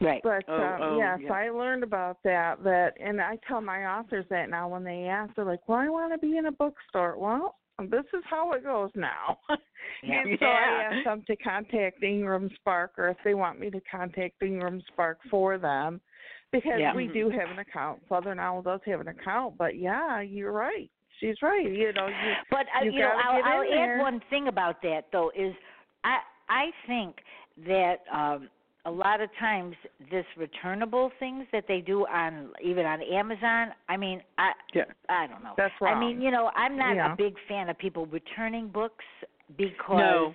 Right But Oh, um, oh, yes, yeah. I learned about that. That, and I tell my authors that now when they ask, they're like, "Well, I want to be in a bookstore." Well, this is how it goes now. Yeah. and so I Yeah. ask them to contact Ingram Spark, or if they want me to contact Ingram Spark for them, because Yeah. we do have an account. Southern Owl does have an account, but yeah, you're right. She's right. You know, you But uh, You you know, gotta I'll, I'll add there. one thing about that though is I I think that um a lot of times this returnable things that they do on even on Amazon, I mean, I Yeah. I don't know. That's I mean, you know, I'm not Yeah. a big fan of people returning books because No.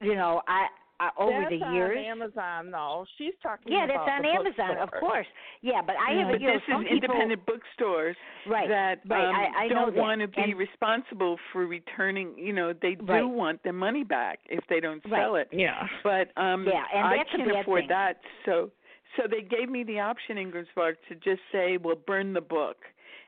you know, I, I over that's the on Amazon though. She's talking yeah, about that's on the Amazon, of course. Yeah, but I Yeah. have But you know this some is people independent bookstores right that right. um, I, I don't want to be And- responsible for returning. You know, they do Right. want their money back if they don't Right. sell it. Yeah. But um, Yeah, and I can't afford thing. that. So, so they gave me the option, Ingram Spark, to just say, "Well, burn the book."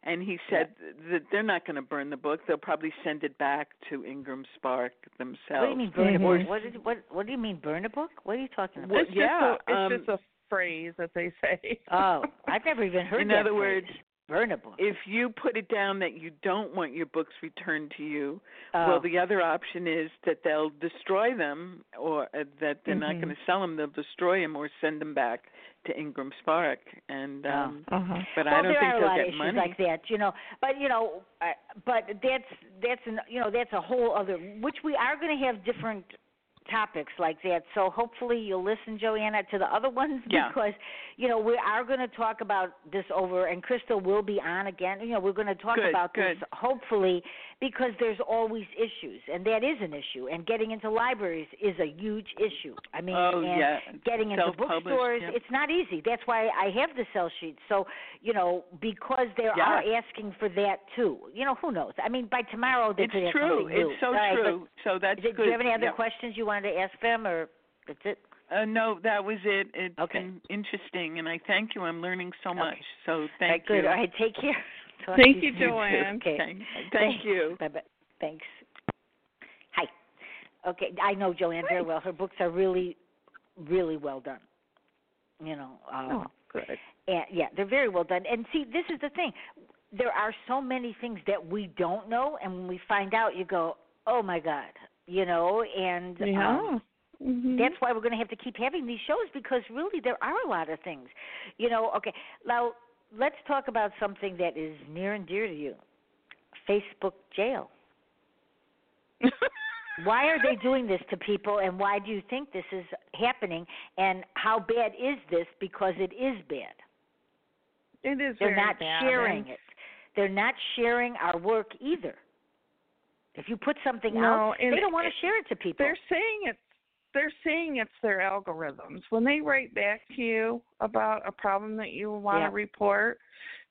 And he said that they're not going to burn the book. They'll probably send it back to Ingram Spark themselves. What do you mean burn a Mhm. book? What is what what do you mean burn a book? What are you talking about? Well, it's just yeah, a, it's um, just a phrase that they say. Oh, I've never even heard In that other phrase. words, burn a book. if you put it down that you don't want your books returned to you, oh. well, the other option is that they'll destroy them, or uh, that they're not Mhm. going to sell them. They'll destroy them or send them back to Ingram Spark. And Oh. um, Uh-huh. but well, I don't there think are a they'll lot get of issues money. like that, you know. But you know, uh, but that's that's an, you know that's a whole other which we are going to have different topics like that. So hopefully you'll listen, Joanna, to the other ones Yeah. because you know we are going to talk about this over, and Crystal will be on again. You know, we're going to talk Good, about good. this hopefully because there's always issues, and that is an issue. And getting into libraries is a huge issue. I mean, oh and yeah, getting into bookstores yeah. it's not easy that's why i have the sell sheet so you know because they Yeah. are asking for that too you know who knows i mean by tomorrow they It's could have true. something new It's so All right, but true. So that's it- good. do you have any other yeah. questions you wanted to ask them or that's it Uh, no, that was it. It's Okay. been interesting, and I thank you. I'm learning so Okay. much. So All right, thank good. you. All right, take care. Talk Thank to you, soon. Joanne. Okay. Thank, thank you. Bye bye. Thanks. Hi. Okay, I know Joanne very well. Her books are really, really well done. You know. Um, Oh, good. and yeah, they're very well done. And see, this is the thing. There are so many things that we don't know, and when we find out, you go, "Oh my God," you know. And Yeah. um, Mhm. that's why we're going to have to keep having these shows because really there are a lot of things. You know, okay. Now, let's talk about something that is near and dear to you. Facebook jail. Why are they doing this to people and why do you think this is happening and how bad is this because it is bad? it is They're not bad, sharing it. They're not sharing our work either. If you put something No, out, they don't want to share it to people. They're saying it's they're saying it's their algorithms. When they write back to you about a problem that you want Yeah. to report,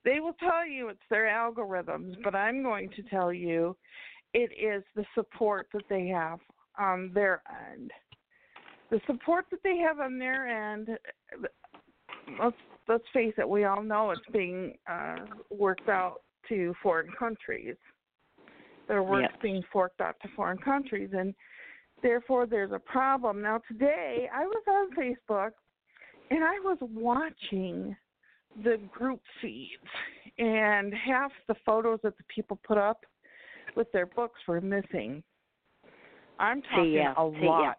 they will tell you it's their algorithms, but I'm going to tell you it is the support that they have on their end. The support that they have on their end let's let's face it, we all know it's being uh worked out to foreign countries. Their work's Yeah. being forked out to foreign countries and therefore there's a problem. Now today I was on Facebook and I was watching the group feeds and half the photos that the people put up with their books were missing. I'm talking yeah. a See, yeah. lot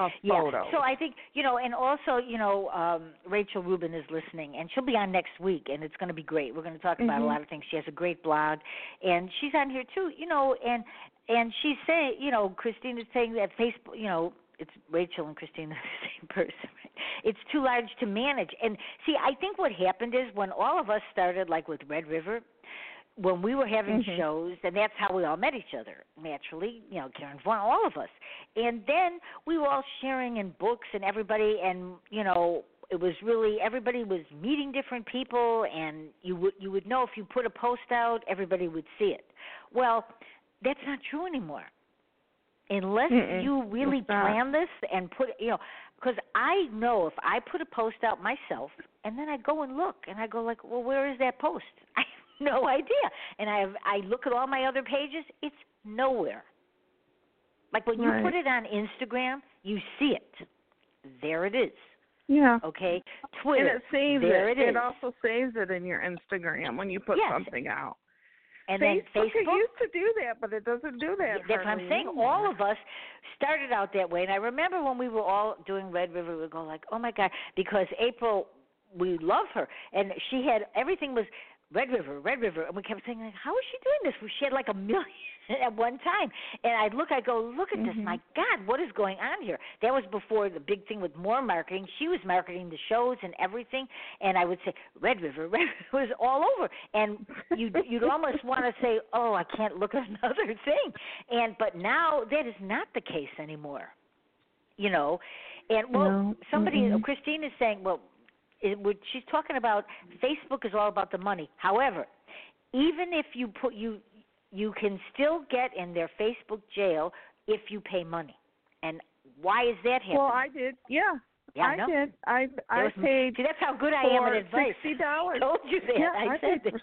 of yeah. photos. So I think you know, and also you know, um, Rachel Rubin is listening, and she'll be on next week, and it's going to be great. We're going to talk about a Mhm. lot of things. She has a great blog, and she's on here too. You know, and and she's saying, you know, Christine is saying that Facebook, you know, it's Rachel and Christine are the same person. Right? It's too large to manage. And see, I think what happened is when all of us started, like with Red River, when we were having Mhm. shows, and that's how we all met each other naturally. You know, Karen Vaughn, all of us, and then we were all sharing in books, and everybody, and you know, it was really everybody was meeting different people, and you would you would know if you put a post out, everybody would see it. Well, that's not true anymore. Unless Mm-mm, you really it's not. plan this and put, you know, because I know if I put a post out myself and then I go and look and I go like, well, where is that post? I have no idea. And I have, I look at all my other pages, it's nowhere. Like when you put it on Instagram, you see it. There it is. yeah. Okay. Twitter. And it saves there it. it is. also saves it in your Instagram when you put Yes. something out. And Facebook, then Facebook. used to do that, but it doesn't do that. Yeah, That's what I'm saying. anymore. All of us started out that way, and I remember when we were all doing Red River, we would go like, "Oh my God!" Because April, we love her, and she had everything was Red River, Red River, and we kept saying like, "How is she doing this?" She had like a million at one time, and I'd look, I go, "Look at this! Mhm. My God, what is going on here?" That was before the big thing with more marketing. She was marketing the shows and everything, and I would say Red River, Red River was all over, and you'd you'd almost want to say, "Oh, I can't look at another thing," and but now that is not the case anymore. You know, and well, No, somebody mm-mm. Christine is saying, well, it would, she's talking about Facebook is all about the money. However, even if you put you you can still get in their Facebook jail if you pay money. And why is that happening? Well, I did. Yeah. Yeah, I I did. I I was- paid See, that's how good I am at advice. sixty dollars. Told you that. Yeah, I, I said paid that.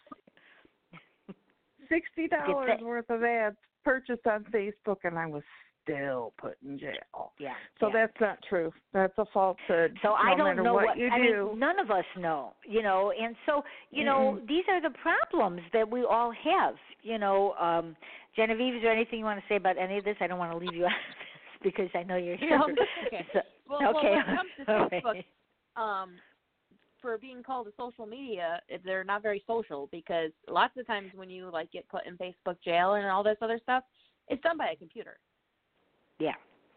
for sixty dollars worth of ads purchased on Facebook, and I was still put in jail. Yeah. So yeah. that's not true. That's a falsehood. So no I don't know what, what, you I do. mean. None of us know, you know, and so you know Mm-mm. these are the problems that we all have. You know, um, Genevieve, is there anything you want to say about any of this? I don't want to leave you out of this because I know you're here. No, that's okay. So- Well, okay. well, when it comes to All Facebook, right. um, for being called a social media, they're not very social because lots of times when you like get put in Facebook jail and all this other stuff, it's done by a computer. Yeah,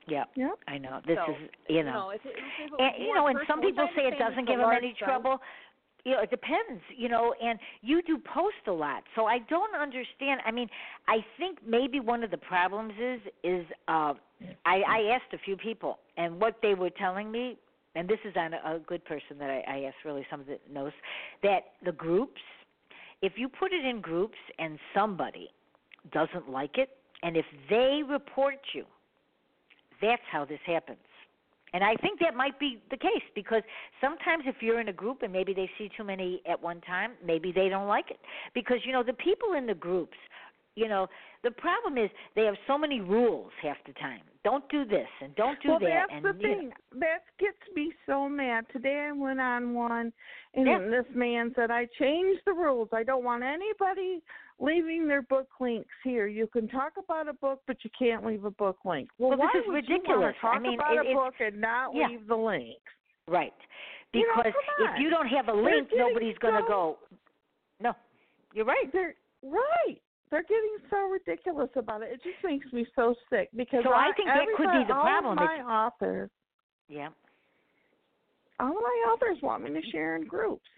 yeah. Yep. I know. This So, is, you know. if it, if it and you know, and some people say it doesn't give them any site. trouble. You know, it depends. You know, and you do post a lot, so I don't understand. I mean, I think maybe one of the problems is is uh, I, I asked a few people, and what they were telling me, and this is on a, a good person that I, I asked, really someone that knows, that the groups, if you put it in groups and somebody doesn't like it, and if they report you, that's how this happens. And I think that might be the case because sometimes if you're in a group and maybe they see too many at one time, maybe they don't like it. Because, you know, the people in the groups, you know, the problem is they have so many rules half the time. Don't do this and don't do well, that. that's and the you know, thing. That gets me so mad. Today I went on one, and Yeah. this man said, "I changed the rules. I don't want anybody leaving their book links here. You can talk about a book, but you can't leave a book link." Well, Well, this why is would ridiculous. you talk I mean, about it- a book and not yeah. leave the links? right. You know, Because if you don't have a link, nobody's going to go. No, you're right. They're right. They're getting so ridiculous about it. It just makes me so sick because So I think that could be the all problem. Of my It's- authors, Yeah. all my authors want me to share in groups.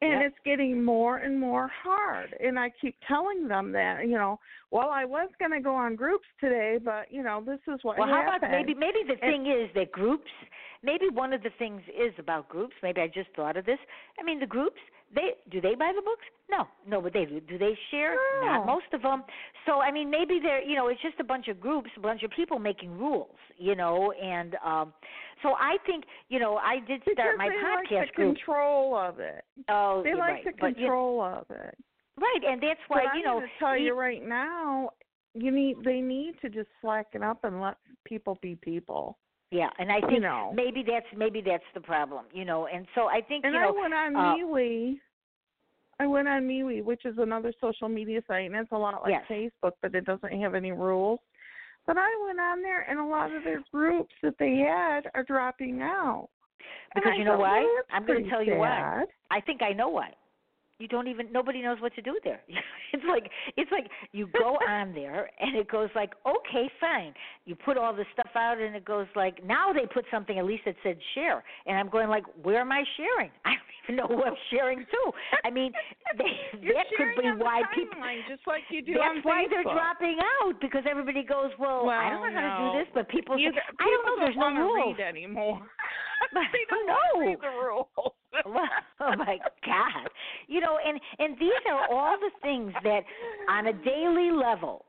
And Yep. it's getting more and more hard. And I keep telling them that, you know, well, I was going to go on groups today, but, you know, this is what Well, how happened. about maybe maybe the And- thing is that groups. Maybe one of the things is about groups. Maybe I just thought of this. I mean, the groups. They do they buy the books? No, no, but they do. Do they share? No. Not most of them. So I mean, maybe they're you know it's just a bunch of groups, a bunch of people making rules, you know, and um so I think you know I did because start my they podcast like the group. control of it. Oh, They like right. the But, control of it. right, and that's why but you know. tell you right now, you need they need to just slacken up and let people be people. Yeah, and I think you know. maybe that's maybe that's the problem, you know. And so I think And you I went on uh, MeWe. I went on MeWe, which is another social media site, and it's a lot like Yes. Facebook, but it doesn't have any rules. But I went on there, and a lot of their groups that they had are dropping out. Because you know why? I'm going to tell you why. I think I know why. You don't even nobody knows what to do there. it's like it's like you go on there and it goes like, okay, fine. You put all the stuff out and it goes like now they put something at least that said share and I'm going like, where am I sharing? I don't even know who I'm sharing to. I mean, they, You're that could be why people just like you do that's why they're dropping out because everybody goes, well, I don't know Well, how to do this, but people, say, I don't know. people There's no rules. anymore. They don't no. read the rules. Oh my God! You know, and and these are all the things that, on a daily level,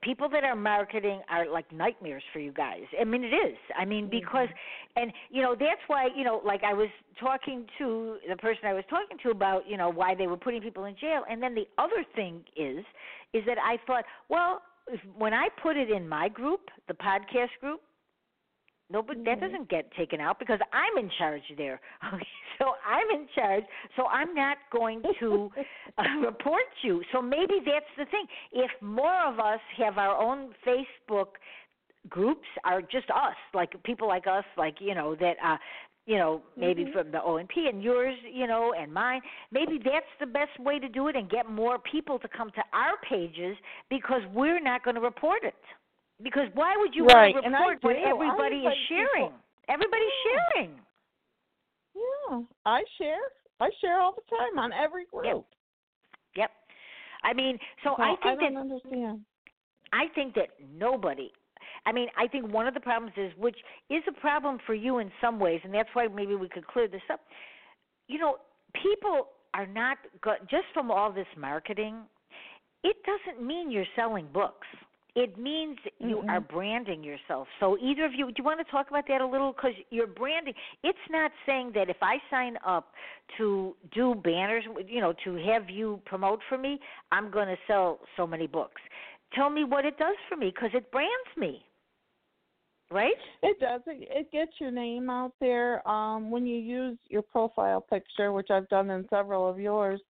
people that are marketing are like nightmares for you guys. I mean, it is. I mean, mm-hmm. because, and you know, that's why you know, like I was talking to the person I was talking to about, you know, why they were putting people in jail, and then the other thing is, is that I thought, well, if, when I put it in my group, the podcast group, Nobody that doesn't get taken out because I'm in charge there. So I'm in charge. So I'm not going to uh, report you. So maybe that's the thing. If more of us have our own Facebook groups, are just us, like people like us, like you know that. uh you know, maybe Mhm. from the O and P and yours, you know, and mine. Maybe that's the best way to do it and get more people to come to our pages because we're not going to report it. Because why would you Right, want to report. I everybody is sharing? people- Everybody's Yeah. sharing. Yeah, I share. I share all the time on every group. Yep. I mean, so, So I think don't that understand. I think that nobody. I mean, I think one of the problems is, which is a problem for you in some ways, and that's why maybe we could clear this up. You know, people are not go- just from all this marketing. It doesn't mean you're selling books. It means you Mm-mm. are branding yourself. So either of you, do you want to talk about that a little? Because you're branding. It's not saying that if I sign up to do banners, you know, to have you promote for me, I'm going to sell so many books. Tell me what it does for me because it brands me. Right? It does. It, it gets your name out there. Um, when you use your profile picture, which I've done in several of yours,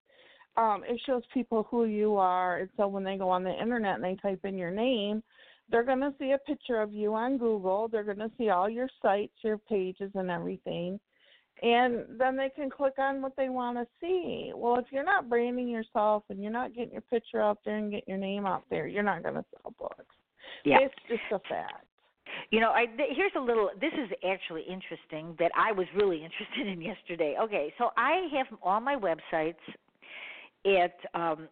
um, it shows people who you are. And so when they go on the internet and they type in your name, they're going to see a picture of you on Google. They're going to see all your sites, your pages, and everything. And then they can click on what they want to see. Well, if you're not branding yourself and you're not getting your picture out there and getting your name out there, you're not going to sell books. Yeah. It's just a fact. You know, I th- here's a little. This is actually interesting that I was really interested in yesterday. Okay, so I have all my websites at um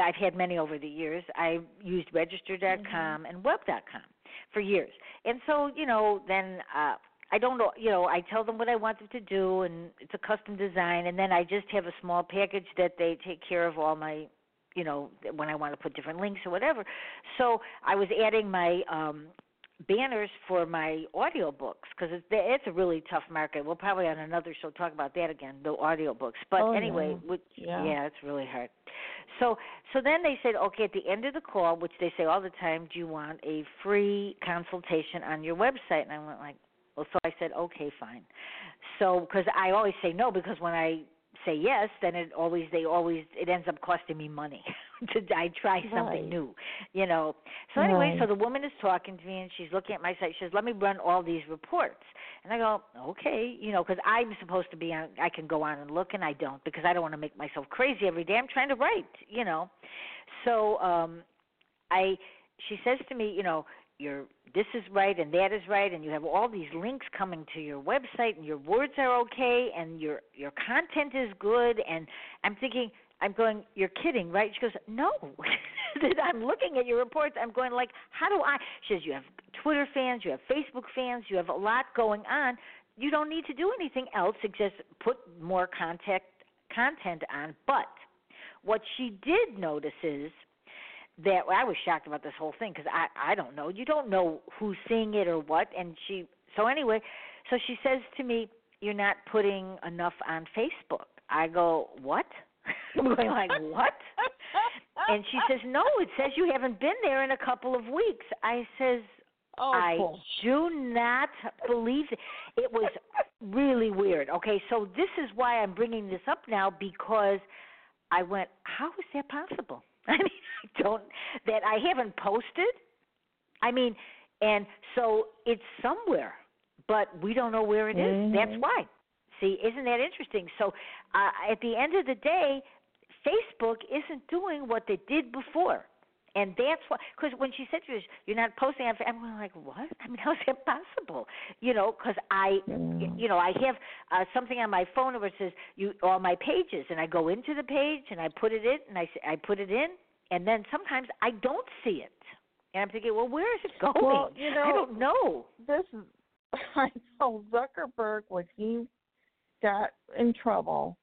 I've had many over the years. I've used register.com and web.com for years. And so, you know, then uh I don't know, you know, I tell them what I want them to do and it's a custom design and then I just have a small package that they take care of all my you know, when I want to put different links or whatever. So I was adding my um banners for my audio books because it's it's a really tough market. We'll probably on another show talk about that again, the audio books. But Oh, anyway, yeah. which, Yeah. yeah, it's really hard. So so then they said, okay, at the end of the call, which they say all the time, do you want a free consultation on your website? And I went like, well, so I said, okay, fine. So because I always say no because when I say yes, then it always they always it ends up costing me money to I try something Right. new, you know. So anyway, Right. so the woman is talking to me and she's looking at my site. She says, "Let me run all these reports." And I go, "Okay," you know, because I'm supposed to be on. I can go on and look, and I don't because I don't want to make myself crazy every day. I'm trying to write, you know. So um I she says to me, you know, your this is right and that is right and you have all these links coming to your website and your words are okay and your your content is good and I'm thinking I'm going, You're kidding, right? She goes, No I'm looking at your reports, I'm going like, How do I she says, You have Twitter fans, you have Facebook fans, you have a lot going on. You don't need to do anything else except put more contact content on. But what she did notice is that I was shocked about this whole thing because I I don't know. You don't know who's seeing it or what. And she so anyway, so she says to me, "You're not putting enough on Facebook." I go, "What?" I'm going like, "What?" And she says, "No, it says you haven't been there in a couple of weeks." I says, oh, I cool. do not believe it. It was really weird. Okay, so this is why I'm bringing this up now because I went, how is that possible? I mean, I don't that I haven't posted. I mean, and so it's somewhere, but we don't know where it is. Mhm. That's why. See, isn't that interesting? So, uh, at the end of the day, Facebook isn't doing what they did before. And that's why, because when she said to us, "You're not posting," on Fa-" I'm going like, "What? I mean, how's that possible?" You know, because I, Mm. you know, I have uh, something on my phone where it says you all my pages, and I go into the page and I put it in, and I I put it in, and then sometimes I don't see it, and I'm thinking, well, where is it going? Well, you know, I don't know. this is I know Zuckerberg when he got in trouble,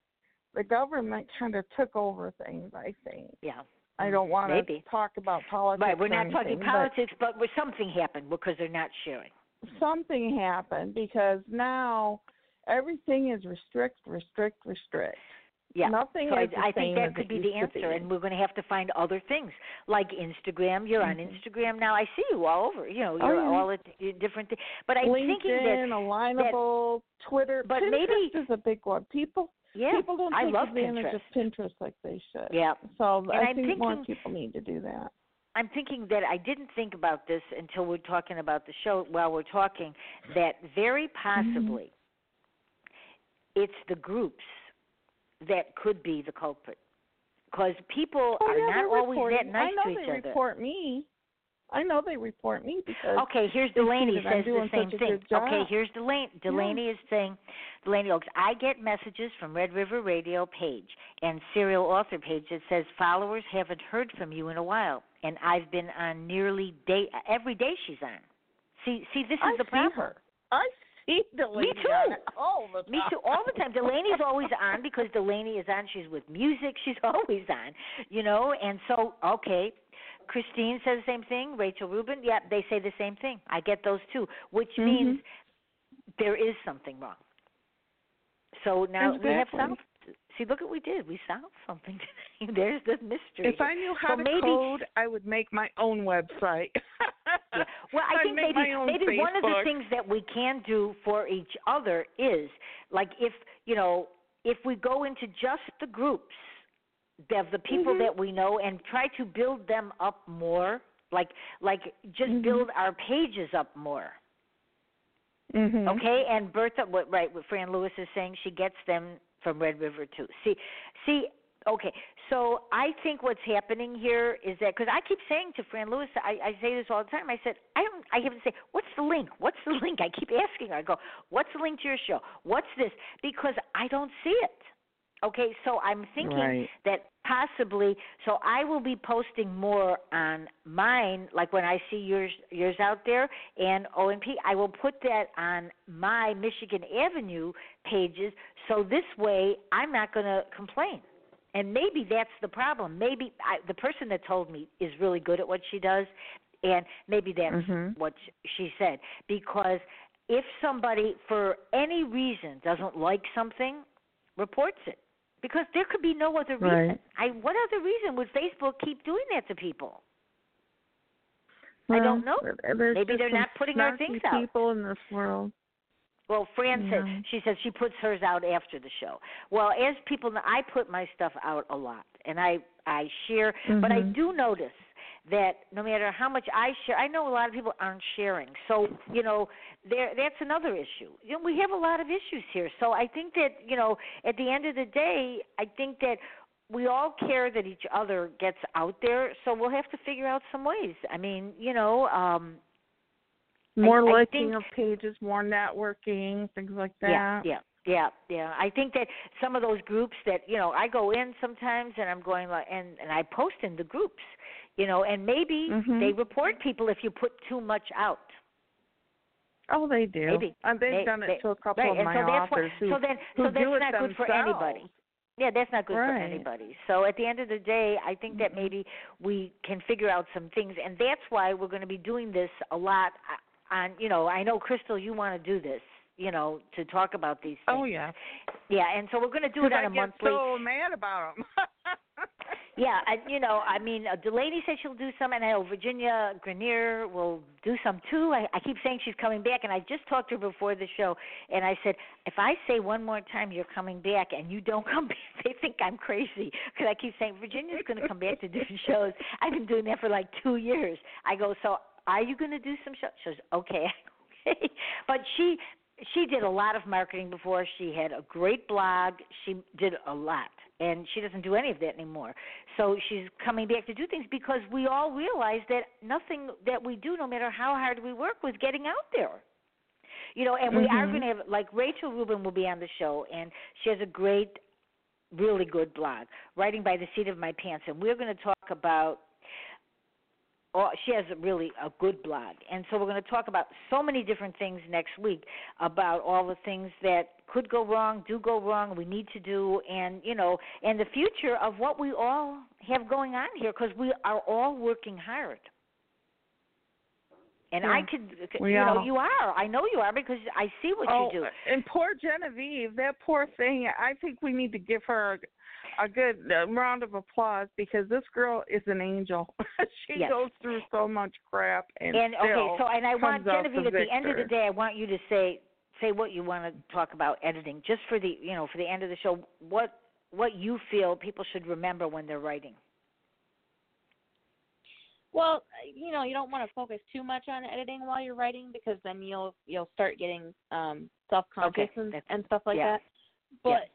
the government kind of took over things. I think. Yeah. I don't want to talk about politics. Right, we're not talking anything, but politics, but where something happened because they're not sharing. Something happened because now everything is restrict, restrict, restrict. Yeah. Nothing so I, I think that could be the answer, be. and we're going to have to find other things like Instagram. You're on Mhm. Instagram now. I see you all over. You know, Oh, you're yeah. all at uh, different. Th- but I'm LinkedIn, thinking that Alignable, Twitter, but Pinterest maybe- is a big one. People yeah, people don't I take love advantage Pinterest. of Pinterest like they should. Yeah. So And I I'm think more people need to do that. I'm thinking that I didn't think about this until we're talking about the show. While we're talking, that very Mm-hmm. possibly it's the groups that could be the culprit, because people Oh, are yeah, not always reporting. that nice I know to they each other. report me. I know they report me because Okay, here's Delaney says the same thing. Okay, here's Delaney. Delaney is saying, Delaney Oaks, I get messages from Red River Radio page and serial author page that says followers haven't heard from you in a while, and I've been on nearly day every day she's on. See, see, this is I the problem. her. I see Delaney Me too. all the time. Me too, all the time. Delaney's always on because Delaney is on. She's with music. She's always on, you know. And so, okay, Christine says the same thing. Rachel Rubin, yeah, they say the same thing. I get those too, which Mhm. means there is something wrong. So now we have Exactly. solved. See, look what we did. We solved something. There's the mystery. If I knew how So to maybe- code, I would make my own website. Yeah. Well, I I'd think maybe maybe one of the things that we can do for each other is like if you know if we go into just the groups of the people Mhm. that we know and try to build them up more, like like just Mhm. build our pages up more. Mhm. Okay, and Bertha, what right? What Fran Lewis is saying, she gets them from Red River too. See, see. Okay, so I think what's happening here is that because I keep saying to Fran Lewis, I, I say this all the time. I said I don't. I have to say, what's the link? What's the link? I keep asking her. I go, what's the link to your show? What's this? Because I don't see it. Okay, so I'm thinking Right. that possibly so I will be posting more on mine like when I see yours yours out there and ONP I will put that on my Michigan Avenue pages so this way I'm not going to complain. And maybe that's the problem. Maybe I, the person that told me is really good at what she does And maybe that's Mhm. what she said because if somebody for any reason doesn't like something, reports it. Because there could be no other reason. Right. I what other reason would Facebook keep doing that to people? I don't know. Maybe they're not putting our things out. people in this world. Well, Fran Yeah. said she says she puts hers out after the show. Well, as people know, I put my stuff out a lot, and I I share, but I Mhm. do notice that no matter how much I share, I know a lot of people aren't sharing. So you know, there that's another issue. You know, we have a lot of issues here. So I think that you know, at the end of the day, I think that we all care that each other gets out there. So we'll have to figure out some ways. I mean, you know. um More I liking think- of pages, more networking, things like that. Yeah, yeah, yeah, yeah. I think that some of those groups that you know I go in sometimes and I'm going like and and I post in the groups, you know, and maybe Mhm. they report people if you put too much out. Oh, they do. Maybe. And they've They- done it they- to a couple right, of and my so that's what, who, so then who so that's do it not good for anybody. Yeah, that's not good for anybody. So at the end of the day, I think that maybe we can figure out some things, and that's why we're going to be doing this a lot. uh, On you know, I know Crystal, you want to do this, you know, to talk about these things. Oh yeah. Yeah, and so we're going to do it on I a get monthly. so mad about them. Yeah, I, you know, I mean, uh, Delaney said she'll do some, and I know Virginia Grenier will do some too. I, I keep saying she's coming back, and I just talked to her before the show, and I said, if I say one more time you're coming back and you don't come back, they think I'm crazy because I keep saying Virginia's going to come back to do shows. I've been doing that for like two years. I go, so are you going to do some shows? She goes, okay, okay. But she she did a lot of marketing before. She had a great blog. She did a lot, and she doesn't do any of that anymore. So she's coming back to do things because we all realize that nothing that we do, no matter how hard we work, was getting out there. You know, and we are Mhm. going to have like Rachel Rubin will be on the show, and she has a great, really good blog, writing by the seat of my pants, and we're going to talk about oh, she has a really a good blog, and so we're going to talk about so many different things next week about all the things that could go wrong, do go wrong, we need to do, and you know, and the future of what we all have going on here because we are all working hard. And I could, you know, all- you are. I know you are because I see what oh, you do. and poor Genevieve, that poor thing. I think we need to give her a, a good uh, round of applause because this girl is an angel. she Yes. goes through so much crap and, And okay, so and I want comes out Genevieve the at the end of the day, I want you to say say what you want to talk about editing, just for the you know for the end of the show. What what you feel people should remember when they're writing. Well, you know, you don't want to focus too much on editing while you're writing because then you'll you'll start getting um self-conscious Okay, and, and stuff like yeah. that. But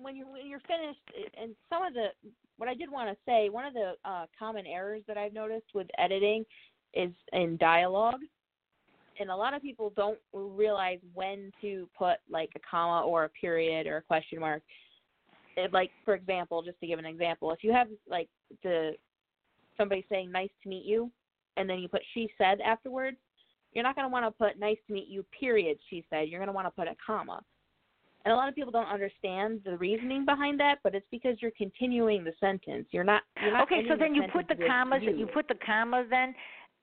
when you when you're finished, and some of the what I did want to say, one of the uh, common errors that I've noticed with editing is in dialogue, and a lot of people don't realize when to put like a comma or a period or a question mark. It, like for example, just to give an example, if you have like the somebody saying nice to meet you and then you put she said afterwards you're not going to want to put nice to meet you period she said. You're going to want to put a comma and a lot of people don't understand the reasoning behind that but it's because you're continuing the sentence you're not you're not Okay, so then you put the commas. you. You put the commas then,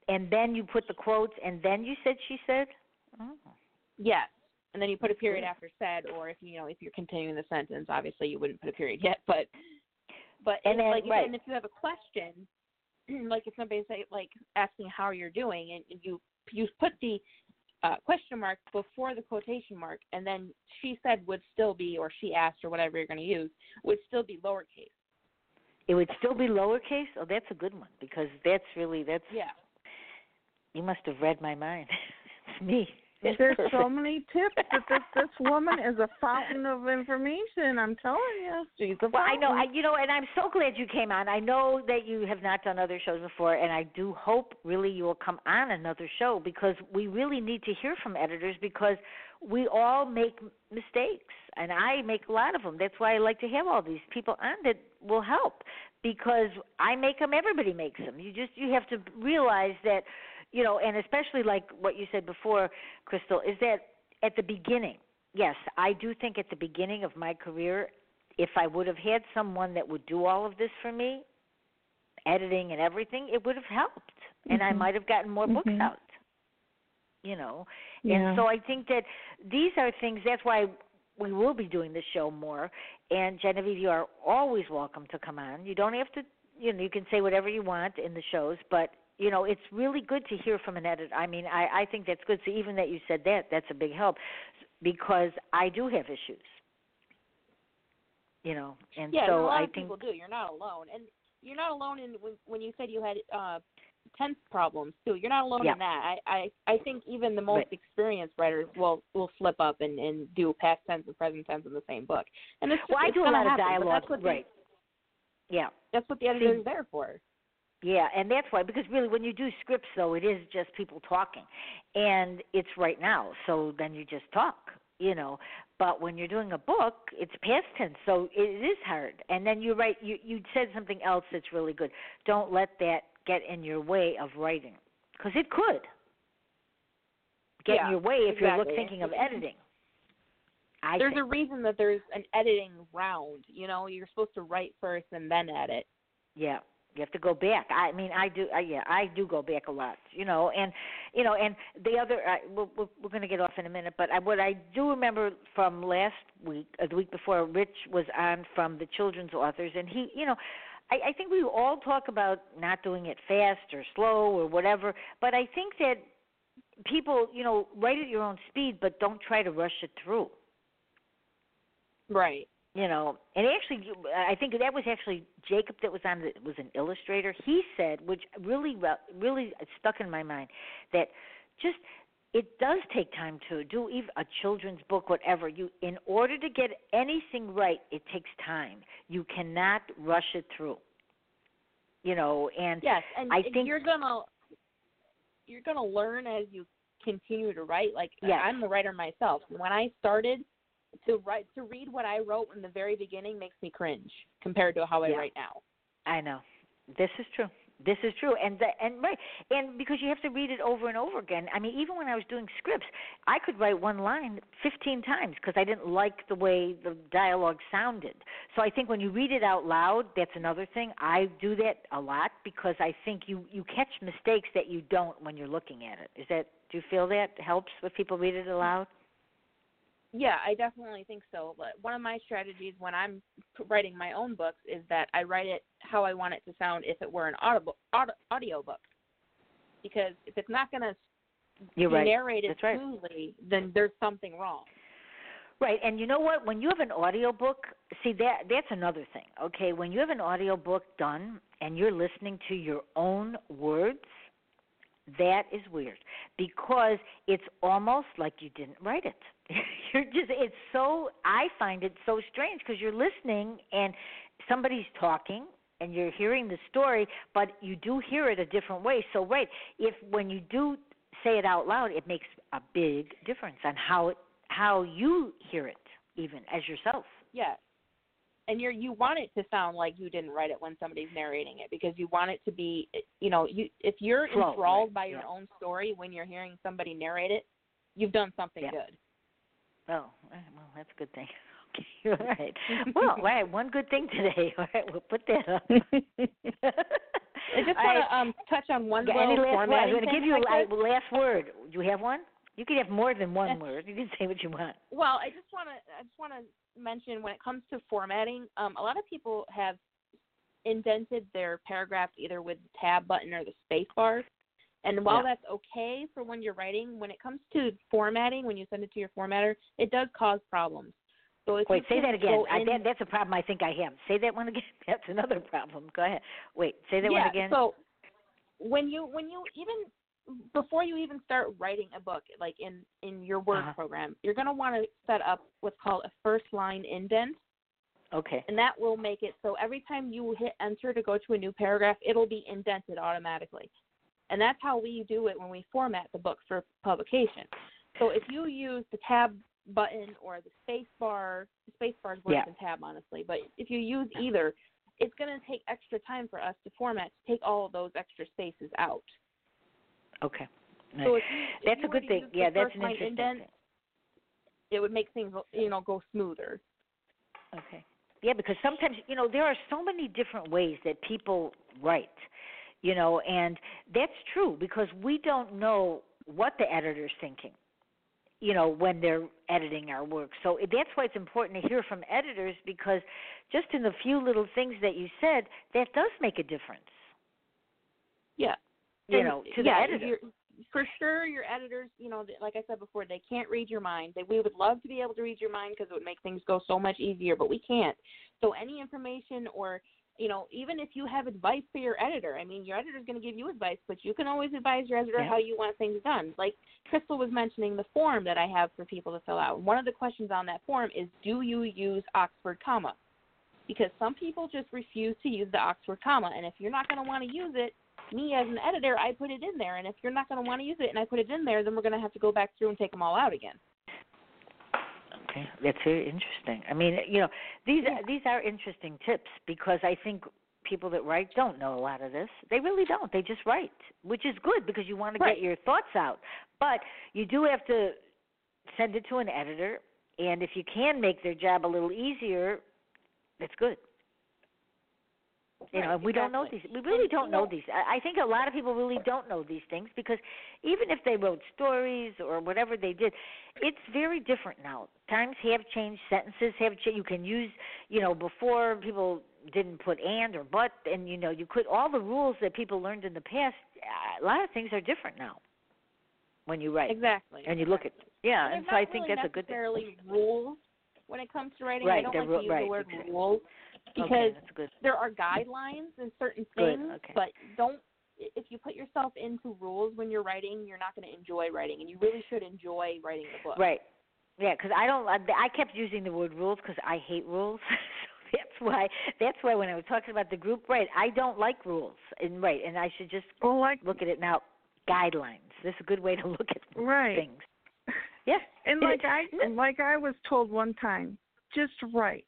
and then you put the quotes, and then you said she said. Oh. yes and then you put a period after said or if you know if you're continuing the sentence obviously you wouldn't put a period yet but but And then- like right. and if you have a question like if somebody say like asking how you're doing and you you put the uh, question mark before the quotation mark and then she said would still be or she asked or whatever you're going to use would still be lowercase It would still be lowercase. Oh, that's a good one because that's really that's. yeah You must have read my mind. it's me. There's so many tips that this this woman is a fountain of information. I'm telling you, she's a Well, I know, I you know, and I'm so glad you came on. I know that you have not done other shows before, and I do hope really you will come on another show because we really need to hear from editors because we all make mistakes, and I make a lot of them. That's why I like to have all these people on that will help because I make them. Everybody makes them. You just you have to realize that, you know, and especially like what you said before, Crystal, is that at the beginning. Yes, I do think at the beginning of my career, if I would have had someone that would do all of this for me, editing and everything, it would have helped. and I Mhm. might have gotten more books Mhm. out. You know, Yeah. and so I think that these are things. That's why we will be doing the show more. And Genevieve, you are always welcome to come on. You don't have to. You know, you can say whatever you want in the shows, but you know, it's really good to hear from an editor. I mean, I I think that's good. So even that you said that, that's a big help because I do have issues. You know, and yeah, so a lot I of think people do. You're not alone, and you're not alone in when, when you said you had uh tense problems too. You're not alone Yeah. in that. I, I I think even the most Right. experienced writers will will slip up and and do past tense and present tense in the same book. And it's just, well, I do a lot of happen, dialogue. Right. Yeah. That's what the editor is there for. Yeah, and that's why because really when you do scripts though it is just people talking. And it's right now. So then you just talk, you know. But when you're doing a book, it's past tense. So it is hard. And then you write you you said something else that's really good. Don't let that get in your way of writing cuz it could get Yeah, in your way if you're look, thinking of editing. I there's think. a reason that there's an editing round. You know, you're supposed to write first and then edit. Yeah, you have to go back. I mean, I do. I, yeah, I do go back a lot. You know, and you know, and the other. I, we're we're, going to get off in a minute, but I, what I do remember from last week, uh, the week before, Rich was on from the children's authors, and he, you know. I, I think we all talk about not doing it fast or slow or whatever, but I think that people, you know, write at your own speed, but don't try to rush it through Right. You know and actually i think that was actually jacob that was on the was an illustrator he said which really re- really stuck in my mind that just it does take time to do even a children's book whatever you in order to get anything right it takes time you cannot rush it through you know and Yes, and I and think- you're gonna you're gonna learn as you continue to write. Like Yes. I'm the writer myself. When I started to write to read what I wrote in the very beginning makes me cringe compared to how I Yeah. write now. I know. This is true. This is true, and the, and right, and because you have to read it over and over again. I mean, even when I was doing scripts, I could write one line fifteen times because I didn't like the way the dialogue sounded. So I think when you read it out loud, that's another thing. I do that a lot because I think you you catch mistakes that you don't when you're looking at it. Is that? Do you feel that helps when people read it aloud? Yeah, I definitely think so. But one of my strategies when I'm writing my own books is that I write it how I want it to sound if it were an audible audio, audio book. Because if it's not going to be right. narrated right. smoothly, then there's something wrong. Right, and you know what? When you have an audio book, see that that's another thing. Okay, when you have an audio book done and you're listening to your own words, that is weird because it's almost like you didn't write it. you're just it's so I find it so strange because you're listening and somebody's talking and you're hearing the story, but you do hear it a different way. So right, if when you do say it out loud, it makes a big difference on how it how you hear it even as yourself. Yes. And you're you want it to sound like you didn't write it when somebody's narrating it because you want it to be you know, you if you're enthralled right, by your yeah. own story when you're hearing somebody narrate it, you've done something Yeah. good. Oh, well, that's a good thing. Okay, all right. Well, all right, one good thing today. All right, we'll put that up. I just want to um touch on one Got little last word? I'm going to give you I a last word. Do you have one? You can have more than one word. You can say what you want. Well, I just want to I just want to mention when it comes to formatting, um, a lot of people have indented their paragraphs either with the tab button or the space bar. And while Yeah. that's okay for when you're writing, when it comes to formatting, when you send it to your formatter, it does cause problems. So if Wait, say that again. I, that, that's a problem I think I have. Say that one again. That's another problem. Go ahead. Wait, say that yeah, one again. So when you when you even before you even start writing a book, like in in your Word Uh-huh. program, you're going to want to set up what's called a first line indent. okay. and that will make it so every time you hit enter to go to a new paragraph, it'll be indented automatically. And that's how we do it when we format the book for publication. So if you use the tab button or the space bar, the space bar is worse Yeah. than tab, honestly, but if you use either, it's going to take extra time for us to format to take all of those extra spaces out. Okay. So if you, if that's a good thing. Yeah, that's an interesting indent, thing. it would make things you know go smoother. Okay. Yeah, because sometimes you know there are so many different ways that people write. you know, and that's true because we don't know what the editor's thinking you know when they're editing our work so that's why it's important to hear from editors because just in the few little things that you said that does make a difference yeah you And, know to yeah, the editor. for sure your editors you know like i said before they can't read your mind. They, we would love to be able to read your mind because it would make things go so much easier but we can't. So any information or you know even if you have advice for your editor i mean your editor is going to give you advice but you can always advise your editor Yeah. how you want things done. Like crystal was mentioning the form that i have for people to fill out. One of the questions on that form is do you use oxford comma? Because some people just refuse to use the oxford comma and if you're not going to want to use it me as an editor, I put it in there, and if you're not going to want to use it and I put it in there, then we're going to have to go back through and take them all out again. Okay, that's very interesting. I mean, you know, these these are interesting tips because I think people that write don't know a lot of this. They really don't. They just write, which is good because you want to Right. get your thoughts out. But you do have to send it to an editor, and if you can make their job a little easier, that's good. You know, Right, and we don't know these. We really don't know these. I I think a lot of people really don't know these things because even if they wrote stories or whatever they did, it's very different now. Times have changed. Sentences have changed. You can use, you know, before people didn't put and or but, and you know, you could all the rules that people learned in the past. A lot of things are different now when you write Exactly. and you look at. Yeah, and so I think really that's a good thing. necessarily rules when it comes to writing. I Right, don't they're like to use right, the word exactly. rules because that's good. there are guidelines and certain Good, things, okay. but don't. If you put yourself into rules when you're writing, you're not going to enjoy writing, and you really should enjoy writing the book. Right. Yeah, because I don't. I, I kept using the word rules because I hate rules. so that's why. That's why when I was talking about the group, right? I don't like rules, and right, and I should just Well, like look at it now. Guidelines. This is a good way to look at right, things. Yeah. and like I like I was told one time, just write.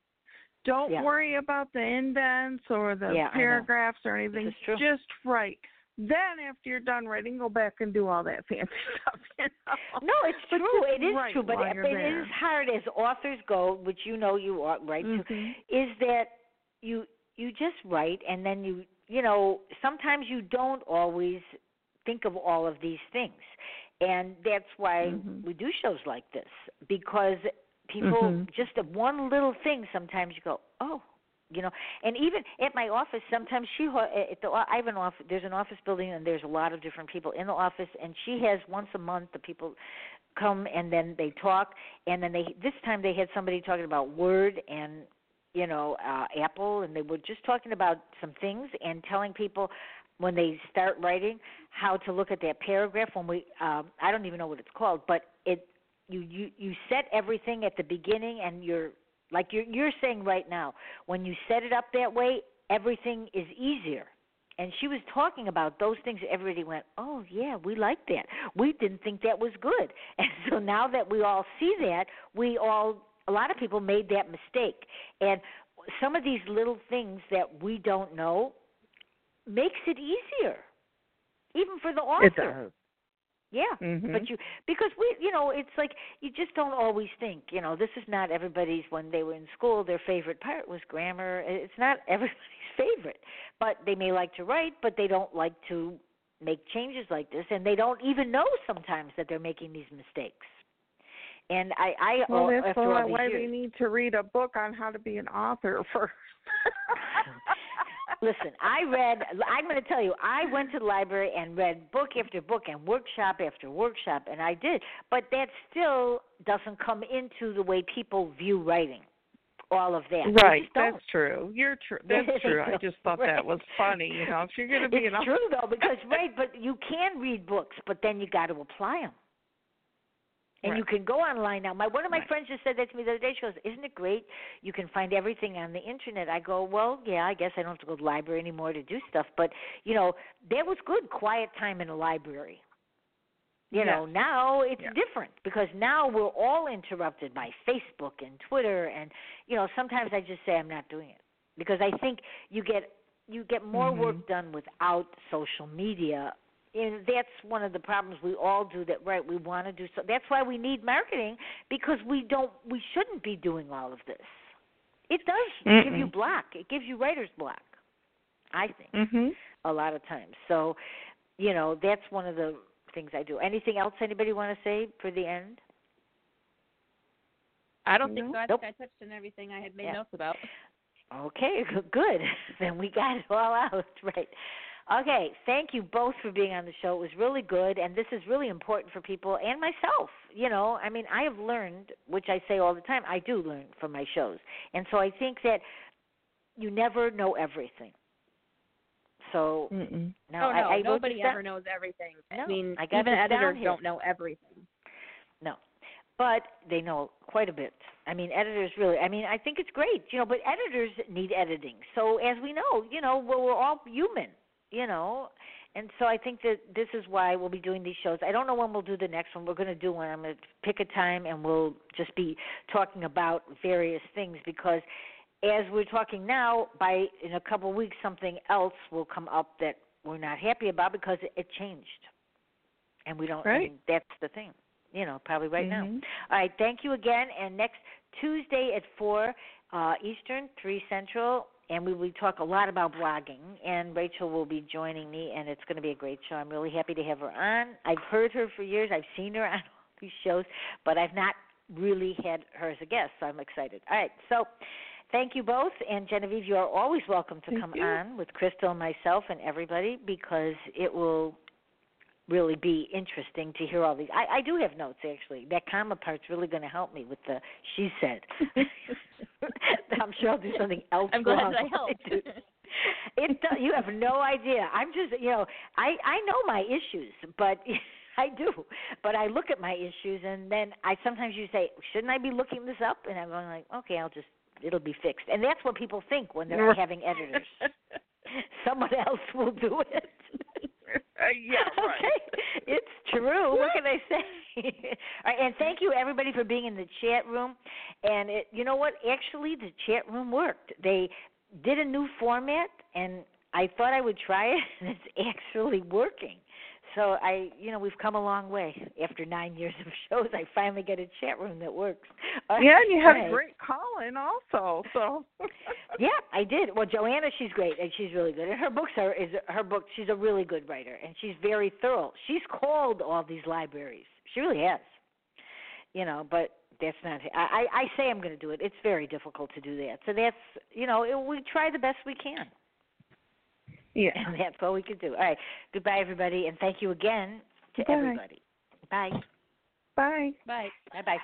Don't Yeah. worry about the indents or the Yeah, paragraphs or anything. Just write. Then after you're done writing, go back and do all that fancy stuff. You know? No, it's But true. It is true, but it, it is hard as authors go, which you know you are right too. Mhm. is that you you just write and then you you know sometimes you don't always think of all of these things and that's why Mhm. we do shows like this because people Mhm. just at one little thing sometimes you go oh you know and even at my office sometimes she at the i have an office there's an office building and there's a lot of different people in the office and she has once a month the people come and then they talk and then they this time they had somebody talking about word and you know uh apple and they were just talking about some things and telling people when they start writing how to look at that paragraph when we um i don't even know what it's called but it you you you set everything at the beginning and you're like you're you're saying right now when you set it up that way everything is easier. And she was talking about those things everybody went oh yeah we like that. We didn't think that was good. And so now that we all see that we all a lot of people made that mistake. And some of these little things that we don't know makes it easier even for the author. Yeah Mhm. but you because we you know it's like you just don't always think you know this is not everybody's when they were in school their favorite part was grammar it's not everybody's favorite but they may like to write but they don't like to make changes like this and they don't even know sometimes that they're making these mistakes and i i Well, that's after why, all why years we need to read a book on how to be an author first. Listen, I read. I'm going to tell you. I went to the library and read book after book and workshop after workshop, and I did. But that still doesn't come into the way people view writing. All of that. Right, that's true. You're true. That's true. I just thought Right. that was funny. You know, if you're going to be It's an true though, because right, but you can read books, but then you got to apply them. And you can go online now. My one of my Right. friends just said that to me the other day. She goes, "Isn't it great? You can find everything on the internet." I go, "Well, yeah, I guess I don't have to go to the library anymore to do stuff, but you know, that was good quiet time in a library." You know, now it's Yeah. different because now we're all interrupted by Facebook and Twitter and you know, sometimes I just say I'm not doing it because I think you get you get more Mhm. work done without social media. And that's one of the problems we all do that right we want to do so that's why we need marketing because we don't we shouldn't be doing all of this. It does give you Mm-mm. block. It gives you writer's block. I think. Mhm. a lot of times. So, you know, that's one of the things I do. Anything else anybody want to say for the end? I don't think so. I Nope. think I touched on everything I had made Yeah. notes about. Okay, good. then we got it all out, right? Okay, thank you both for being on the show. It was really good, and this is really important for people and myself. You know, I mean, I have learned, which I say all the time, I do learn from my shows. And so I think that you never know everything. So Mm-mm. now oh no, I, I nobody this down. ever knows everything. No, I mean, I got even editors don't know everything. No. But they know quite a bit. I mean, editors really, I mean, I think it's great, you know, but editors need editing. So, as we know, you know, we're, we're all human, you know. And so I think that this is why we'll be doing these shows. I don't know when we'll do the next one. We're going to do one. I'm going to pick a time and we'll just be talking about various things because as we're talking now, by in a couple of weeks, something else will come up that we're not happy about because it, it changed. And we don't, Right. and that's the thing, you know, probably right now. Mhm. All right, thank you again. And next Tuesday at 4 uh, Eastern, 3 Central, and we will talk a lot about blogging. And Rachel will be joining me, and it's going to be a great show. I'm really happy to have her on. I've heard her for years, I've seen her on all these shows, but I've not really had her as a guest, so I'm excited. All right, so. Thank you both, and Genevieve, you are always welcome to Thank come you. on with Crystal and myself and everybody because it will really be interesting to hear all these. I, I do have notes actually. That comma part's really going to help me with the she said. I'm sure I'll do something else I'm glad I helped. it. Does, you have no idea. I'm just you know I I know my issues, but I do. But I look at my issues and then I sometimes you say, shouldn't I be looking this up? And I'm going like, okay, I'll just it'll be fixed. And that's what people think when they're having editors. Someone else will do it. Uh, yeah, right. Okay, it's true. What can I say? All right, and thank you everybody for being in the chat room. And it, you know what? Actually, the chat room worked. They did a new format, and I thought I would try it, and it's actually working. So I, you know, we've come a long way. After nine years of shows, I finally get a chat room that works. All Yeah, and you had right. a great call in also. So Yeah, I did. Well, Joanna, she's great and she's really good. And her books are is her book. She's a really good writer and she's very thorough. She's called all these libraries. She really has. You know, but that's not. I I, I say I'm going to do it. It's very difficult to do that. So that's you know it, we try the best we can, yeah. and that's all we can do. All right. Goodbye, everybody, and thank you again to Bye. everybody. Bye. Bye. Bye. Bye. Bye.